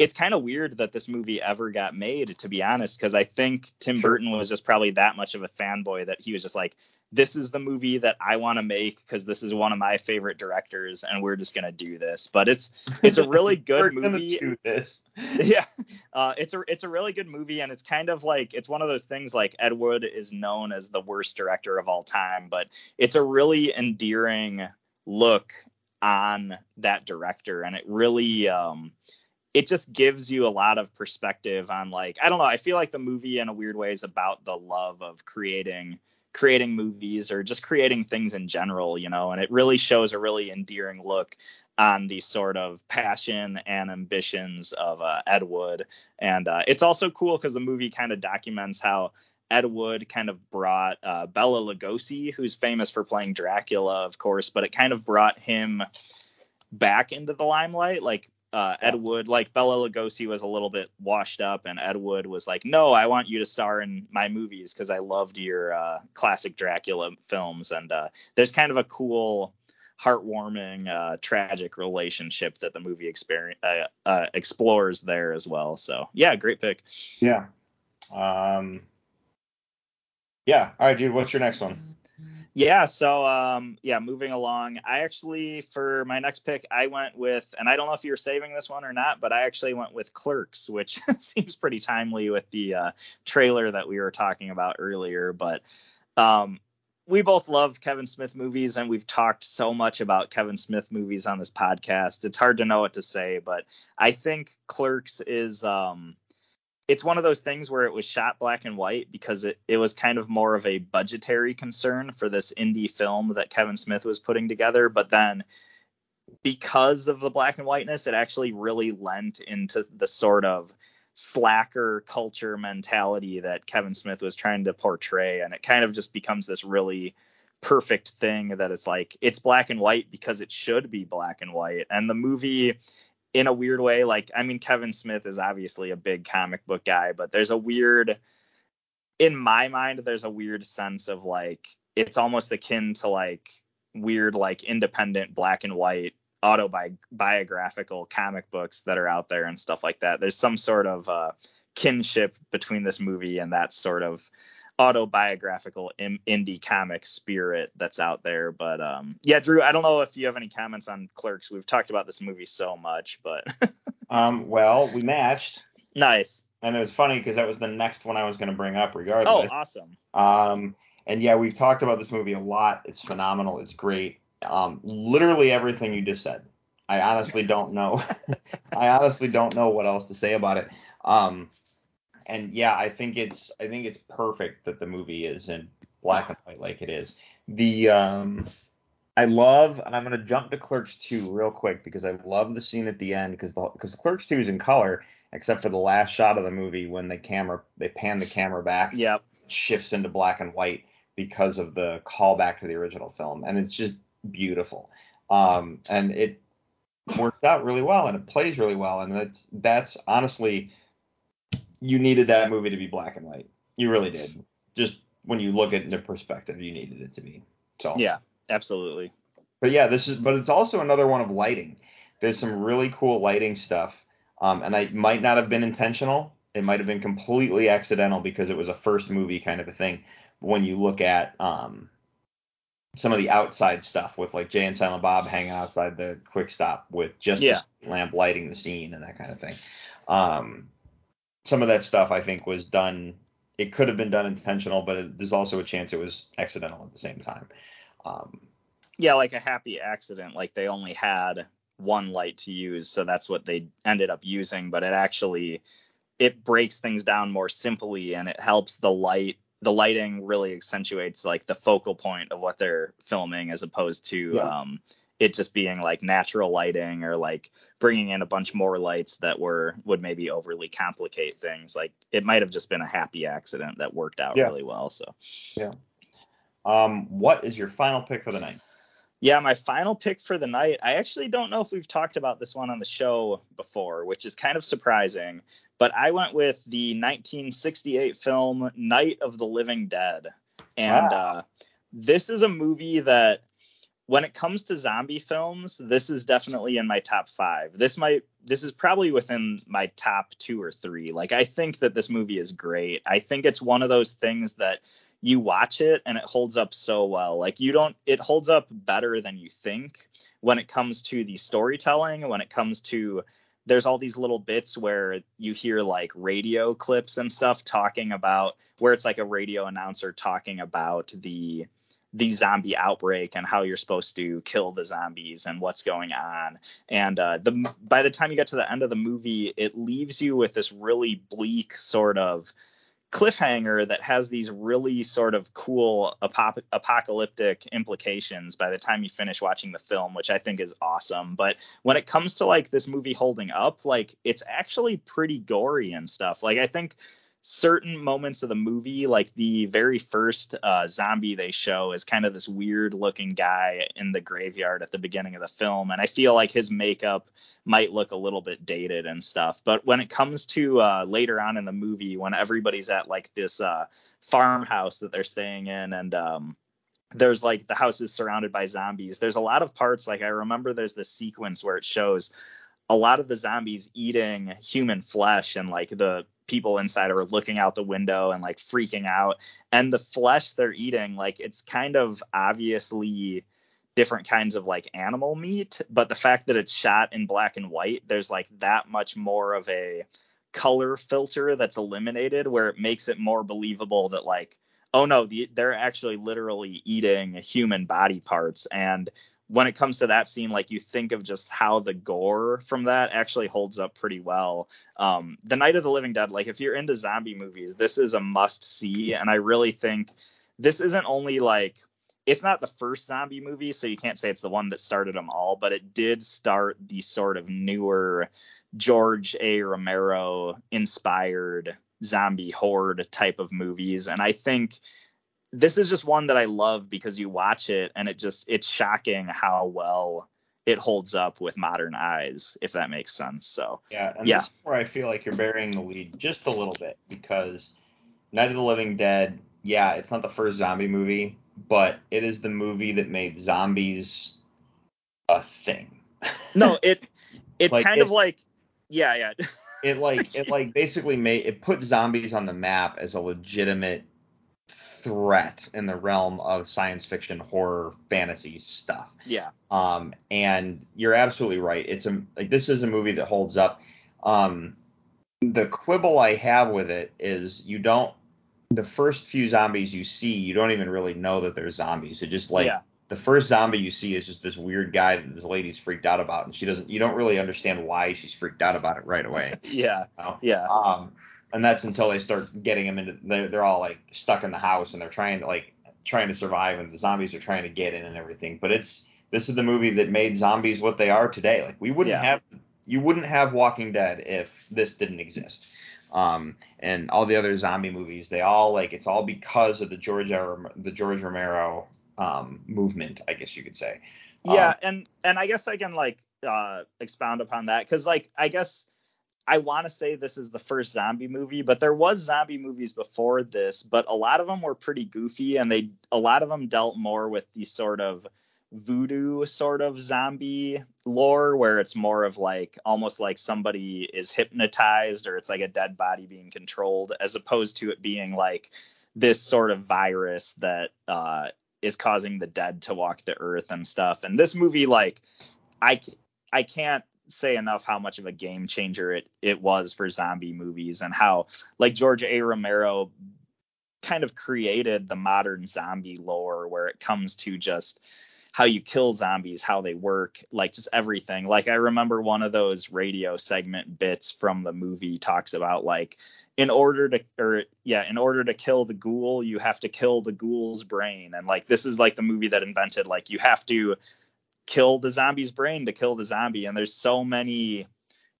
it's kind of weird that this movie ever got made, to be honest, because I think Tim Sure. Burton was just probably that much of a fanboy that he was just like, this is the movie that I want to make because this is one of my favorite directors, and we're just gonna do this. But it's it's a really good movie. yeah, uh, it's a it's a really good movie, and it's kind of like it's one of those things like Ed Wood is known as the worst director of all time, but it's a really endearing look on that director, and it really um it just gives you a lot of perspective on like I don't know I feel like the movie in a weird way is about the love of creating creating movies or just creating things in general you know and it really shows a really endearing look on the sort of passion and ambitions of uh, Ed Wood. And uh, it's also cool because the movie kind of documents how Ed Wood kind of brought uh, Bela Lugosi who's famous for playing Dracula of course but it kind of brought him back into the limelight like uh, Ed Wood, like Bela Lugosi was a little bit washed up, and Ed Wood was like, "No, I want you to star in my movies because I loved your uh, classic Dracula films." And uh, there's kind of a cool, heartwarming, uh, tragic relationship that the movie experience uh, uh, explores there as well. So yeah, great pick. Yeah. Um. Yeah. All right, dude. What's your next one? Yeah, so um yeah, moving along. I actually for my next pick I went with and I don't know if you're saving this one or not, but I actually went with Clerks, which seems pretty timely with the uh trailer that we were talking about earlier, but um we both love Kevin Smith movies, and we've talked so much about Kevin Smith movies on this podcast. It's hard to know what to say, but I think Clerks is um, it's one of those things where it was shot black and white because it, it was kind of more of a budgetary concern for this indie film that Kevin Smith was putting together. But then because of the black and whiteness, it actually really lent into the sort of slacker culture mentality that Kevin Smith was trying to portray. And it kind of just becomes this really perfect thing that it's like it's black and white because it should be black and white. And the movie in a weird way, like I mean Kevin Smith is obviously a big comic book guy, but there's a weird in my mind, there's a weird sense of like it's almost akin to like weird like independent black and white autobiographical comic books that are out there and stuff like that. There's some sort of uh, kinship between this movie and that sort of autobiographical in- indie comic spirit that's out there. But um, yeah, Drew, I don't know if you have any comments on Clerks. We've talked about this movie so much, but um, well, we matched. Nice. And it was funny because that was the next one I was going to bring up, regardless. Oh, awesome. Um, and yeah, we've talked about this movie a lot. It's phenomenal. It's great. Um, literally everything you just said. I honestly don't know. I honestly don't know what else to say about it. Um, and yeah, I think it's I think it's perfect that the movie is in black and white like it is. The um, I love, and I'm gonna jump to Clerks 2 real quick because I love the scene at the end because because Clerks 2 is in color except for the last shot of the movie when the camera they pan the camera back. Yep. Shifts into black and white because of the callback to the original film, and it's just beautiful. Um, and it works out really well, and it plays really well, and that's that's honestly, you needed that movie to be black and white. You really did. Just when you look at the perspective, you needed it to be. So yeah, absolutely. But yeah, this is, but it's also another one of lighting. There's some really cool lighting stuff, um, and I might not have been intentional. It might have been completely accidental because it was a first movie kind of a thing. But when you look at um, some of the outside stuff with like Jay and Silent Bob hanging outside the quick stop with just yeah. the lamp lighting the scene and that kind of thing. Um, some of that stuff I think was done. It could have been done intentional, but it, there's also a chance it was accidental at the same time. Um, yeah, like a happy accident. Like they only had one light to use, so that's what they ended up using. But it actually it breaks things down more simply, and it helps the light the lighting really accentuates like the focal point of what they're filming as opposed to Yeah. um, it just being like natural lighting or like bringing in a bunch more lights that were would maybe overly complicate things like it might have just been a happy accident that worked out Yeah. really well so Yeah. um, what is your final pick for the night? yeah my final pick for the night i actually don't know if we've talked about this one on the show before which is kind of surprising but i went with the 1968 film night of the living dead and Wow. uh, this is a movie that when it comes to zombie films this is definitely in my top five. This might this is probably within my top two or three. Like i think that this movie is great. I think it's one of those things that you watch it and it holds up so well. Like you don't it holds up better than you think when it comes to the storytelling when it comes to there's all these little bits where you hear like radio clips and stuff talking about where it's like a radio announcer talking about the the zombie outbreak and how you're supposed to kill the zombies and what's going on. And uh, the by the time you get to the end of the movie it leaves you with this really bleak sort of cliffhanger that has these really sort of cool apop- apocalyptic implications by the time you finish watching the film which i think is awesome. But when it comes to like this movie holding up like it's actually pretty gory and stuff. Like i think certain moments of the movie like the very first uh, zombie they show is kind of this weird looking guy in the graveyard at the beginning of the film and i feel like his makeup might look a little bit dated and stuff. But when it comes to uh, later on in the movie when everybody's at like this uh, farmhouse that they're staying in and um, there's like the house is surrounded by zombies there's a lot of parts like i remember there's this sequence where it shows a lot of the zombies eating human flesh and like the people inside are looking out the window and like freaking out and the flesh they're eating like it's kind of obviously different kinds of like animal meat but the fact that it's shot in black and white there's like that much more of a color filter that's eliminated where it makes it more believable that like oh no, the, they're actually literally eating human body parts. And when it comes to that scene, like you think of just how the gore from that actually holds up pretty well. Um, the Night of the Living Dead, like if you're into zombie movies, this is a must see. And I really think this isn't only like it's not the first zombie movie, so you can't say it's the one that started them all, but it did start the sort of newer George A. Romero inspired zombie horde type of movies. And I think this is just one that I love because you watch it and it just it's shocking how well it holds up with modern eyes, if that makes sense. So Yeah, and Yeah. this is where I feel like you're burying the lead just a little bit because Night of the Living Dead, yeah, it's not the first zombie movie, but it is the movie that made zombies a thing. no, it it's Like, kind it- of like yeah, yeah. it like it like basically made it put zombies on the map as a legitimate threat in the realm of science fiction horror fantasy stuff yeah. um and you're absolutely right it's a like this is a movie that holds up um the quibble i have with it is you don't the first few zombies you see you don't even really know that they're zombies it just like Yeah. the first zombie you see is just this weird guy that this lady's freaked out about and she doesn't you don't really understand why she's freaked out about it right away Yeah. you know? Yeah. Um, and that's until they start getting them into. They're, they're all like stuck in the house and they're trying to like trying to survive, and the zombies are trying to get in and everything. But it's this is the movie that made zombies what they are today. Like we wouldn't Yeah. have you wouldn't have Walking Dead if this didn't exist. Um, and all the other zombie movies, they all like it's all because of the George the George Romero um, movement, I guess you could say. yeah Um, and and i guess i can like uh expound upon that because like i guess i want to say this is the first zombie movie but there was zombie movies before this but a lot of them were pretty goofy and they a lot of them dealt more with the sort of voodoo sort of zombie lore where it's more of like almost like somebody is hypnotized or it's like a dead body being controlled as opposed to it being like this sort of virus that uh is causing the dead to walk the earth and stuff. And this movie, like, I I can't say enough how much of a game changer it it was for zombie movies and how like George A. Romero kind of created the modern zombie lore where it comes to just how you kill zombies, how they work, like just everything. Like I remember one of those radio segment bits from the movie talks about like in order to or yeah, in order to kill the ghoul, you have to kill the ghoul's brain. And like this is like the movie that invented like you have to kill the zombie's brain to kill the zombie. And there's so many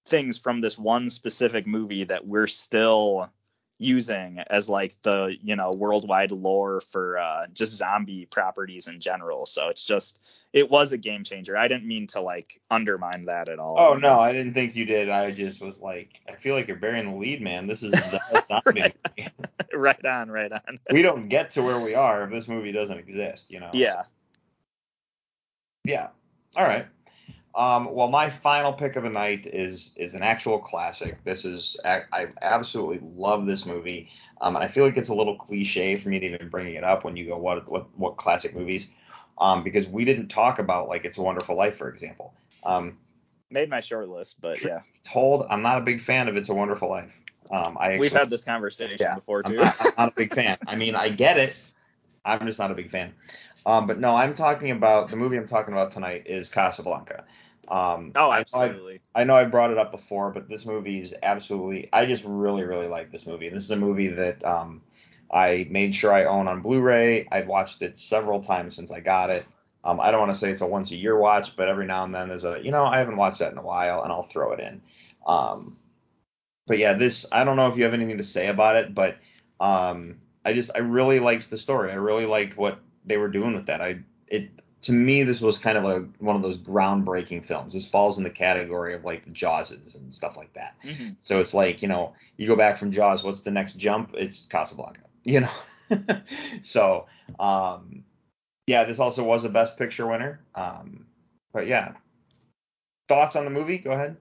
things from this one specific movie that we're still using as like the you know worldwide lore for uh, just zombie properties in general so it's just it was a game changer i didn't mean to like undermine that at all Oh no, I didn't think you did. I just was like, I feel like you're burying the lead, man. This is the best zombie movie. right on right on we don't get to where we are if this movie doesn't exist, you know. yeah Yeah. All right. Um, well, my final pick of the night is is an actual classic. This is I, I absolutely love this movie, um, and I feel like it's a little cliche for me to even bring it up when you go what what what classic movies, um, because we didn't talk about like It's a Wonderful Life, for example. Um, made my short list but yeah told I'm not a big fan of It's a Wonderful Life. Um, I we've actually- had this conversation Yeah, before I'm too not, I'm not a big fan. I mean, I get it. I'm just not a big fan. Um, but no, I'm talking about the movie I'm talking about tonight is Casablanca. Um, oh I- I, absolutely I know I brought it up before, but this movie is absolutely. I just really, really like this movie. This is a movie that um, I made sure I own on Blu-ray. I've watched it several times since I got it. Um, I don't want to say it's a once a year watch, but every now and then there's a, you know, I haven't watched that in a while, and I'll throw it in. Um, but yeah, this I don't know if you have anything to say about it, but um, I just I really liked the story. I really liked what they were doing with that. I it to me this was kind of a one of those groundbreaking films. This falls in the category of like the Jawses and stuff like that. Mhm. So it's like you know you go back from Jaws, what's the next jump? It's Casablanca. You know. so um, yeah, this also was a Best Picture winner. Um, but yeah, thoughts on the movie? Go ahead.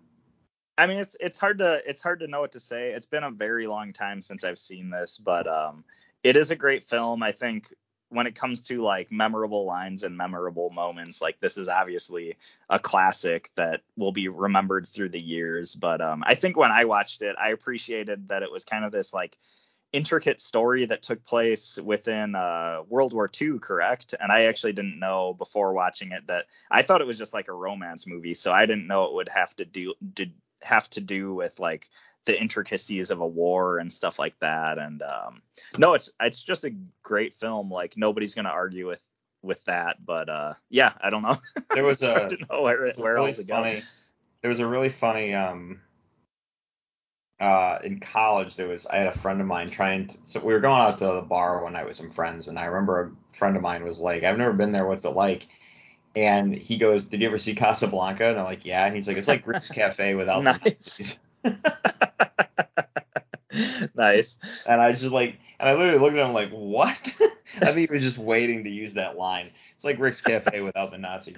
I mean, it's it's hard to it's hard to know what to say. It's been a very long time since I've seen this, but um, it is a great film. I think when it comes to like memorable lines and memorable moments, like this is obviously a classic that will be remembered through the years. But um, I think when I watched it, I appreciated that it was kind of this like intricate story that took place within uh, World War II, correct? And I actually didn't know before watching it that I thought it was just like a romance movie, so I didn't know it would have to do did have to do with like the intricacies of a war and stuff like that. And um, no, it's it's just a great film. Like nobody's gonna argue with with that, but uh, yeah, I don't know. There was a- to know where, where really else to go. funny. There was a really funny um uh in college there was I had a friend of mine trying to so we were going out to the bar one night with some friends and I remember a friend of mine was like, I've never been there, what's it like? And he goes, Did you ever see Casablanca? And I'm like, Yeah. And he's like, It's like Rick's Cafe without the Nice. Nazis." nice. And I just like and I literally looked at him like, What? I think he was just waiting to use that line. It's like Rick's Cafe without the Nazis.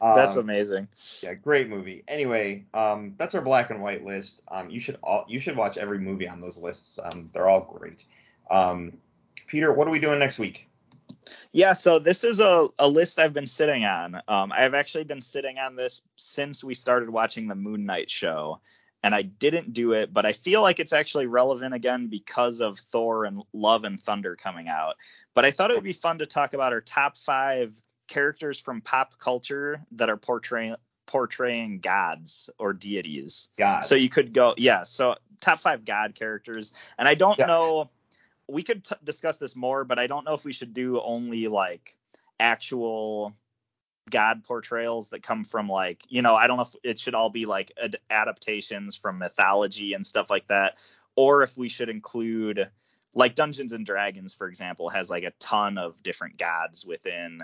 That's Um, amazing. yeah, great movie. Anyway, um, that's our black and white list. Um, you should all you should watch every movie on those lists. Um, they're all great. Um, Peter, what are we doing next week? Yeah, so this is a, a list I've been sitting on. Um, I've actually been sitting on this since we started watching the Moon Knight show, and I didn't do it, but I feel like it's actually relevant again because of Thor and Love and Thunder coming out. But I thought it would be fun to talk about our top five characters from pop culture that are portraying portraying gods or deities. God. So you could go, yeah. So top five God characters, and I don't Yeah. know. We could t- discuss this more, but I don't know if we should do only like actual God portrayals that come from like, you know, I don't know if it should all be like ad- adaptations from mythology and stuff like that, or if we should include like Dungeons and Dragons, for example, has like a ton of different gods within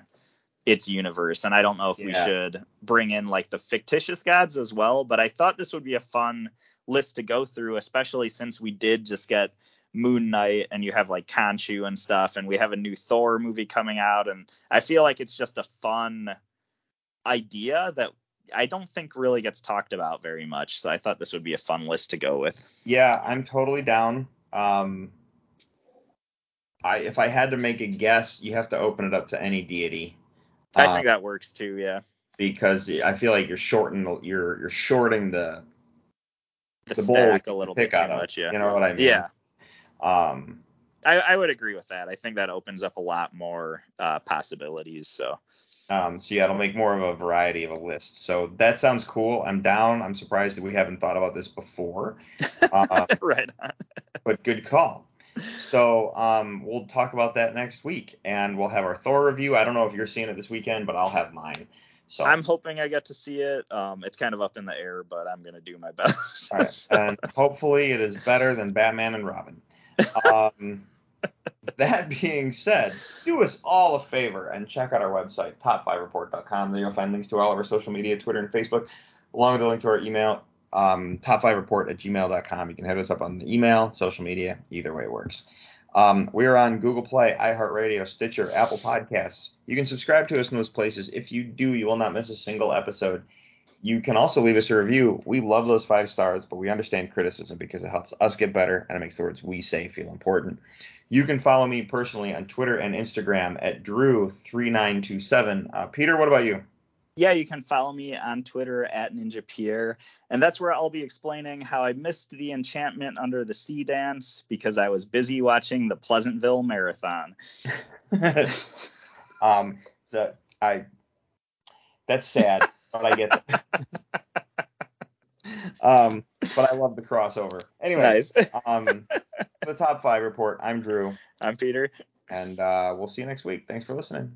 its universe and i don't know if we should bring in like the fictitious gods as well but i thought this would be a fun list to go through especially since we did just get moon knight and you have like Khonshu and stuff and we have a new thor movie coming out and i feel like it's just a fun idea that i don't think really gets talked about very much so i thought this would be a fun list to go with yeah, I'm totally down. Um, I if I had to make a guess, you have to open it up to any deity. i Um, think that works too yeah because I feel like you're shorting the, you're you're shorting the the, the stack a little bit too out of, much yeah You know what I mean? yeah Um, I, I would agree with that. I think that opens up a lot more uh, possibilities. So Um, so yeah, it'll make more of a variety of a list. So that sounds cool. I'm down. I'm surprised that we haven't thought about this before, uh, right but good call. So um, we'll talk about that next week, and we'll have our Thor review. I don't know if you're seeing it this weekend, but I'll have mine. So I'm hoping I get to see it. Um, it's kind of up in the air, but I'm gonna do my best. right. and hopefully it is better than Batman and Robin. Um, that being said, do us all a favor and check out our website, top5report.com. There you'll find links to all of our social media, Twitter and Facebook, along with a link to our email, um, top5report at gmail.com. You can hit us up on the email, social media, either way works. Um, we are on Google Play, iHeartRadio, Stitcher, Apple Podcasts. You can subscribe to us in those places. If you do, you will not miss a single episode. You can also leave us a review. We love those five stars, but we understand criticism because it helps us get better and it makes the words we say feel important. You can follow me personally on Twitter and Instagram at Drew3927. Uh, Peter, what about you? yeah, you can follow me on Twitter at Ninja Pierre, and that's where I'll be explaining how I missed the enchantment under the sea dance because I was busy watching the Pleasantville Marathon. um, so I, that's sad, but I get um, but I love the crossover. Anyways, nice. um, the top five report. I'm Drew. I'm Peter. And uh, we'll see you next week. Thanks for listening.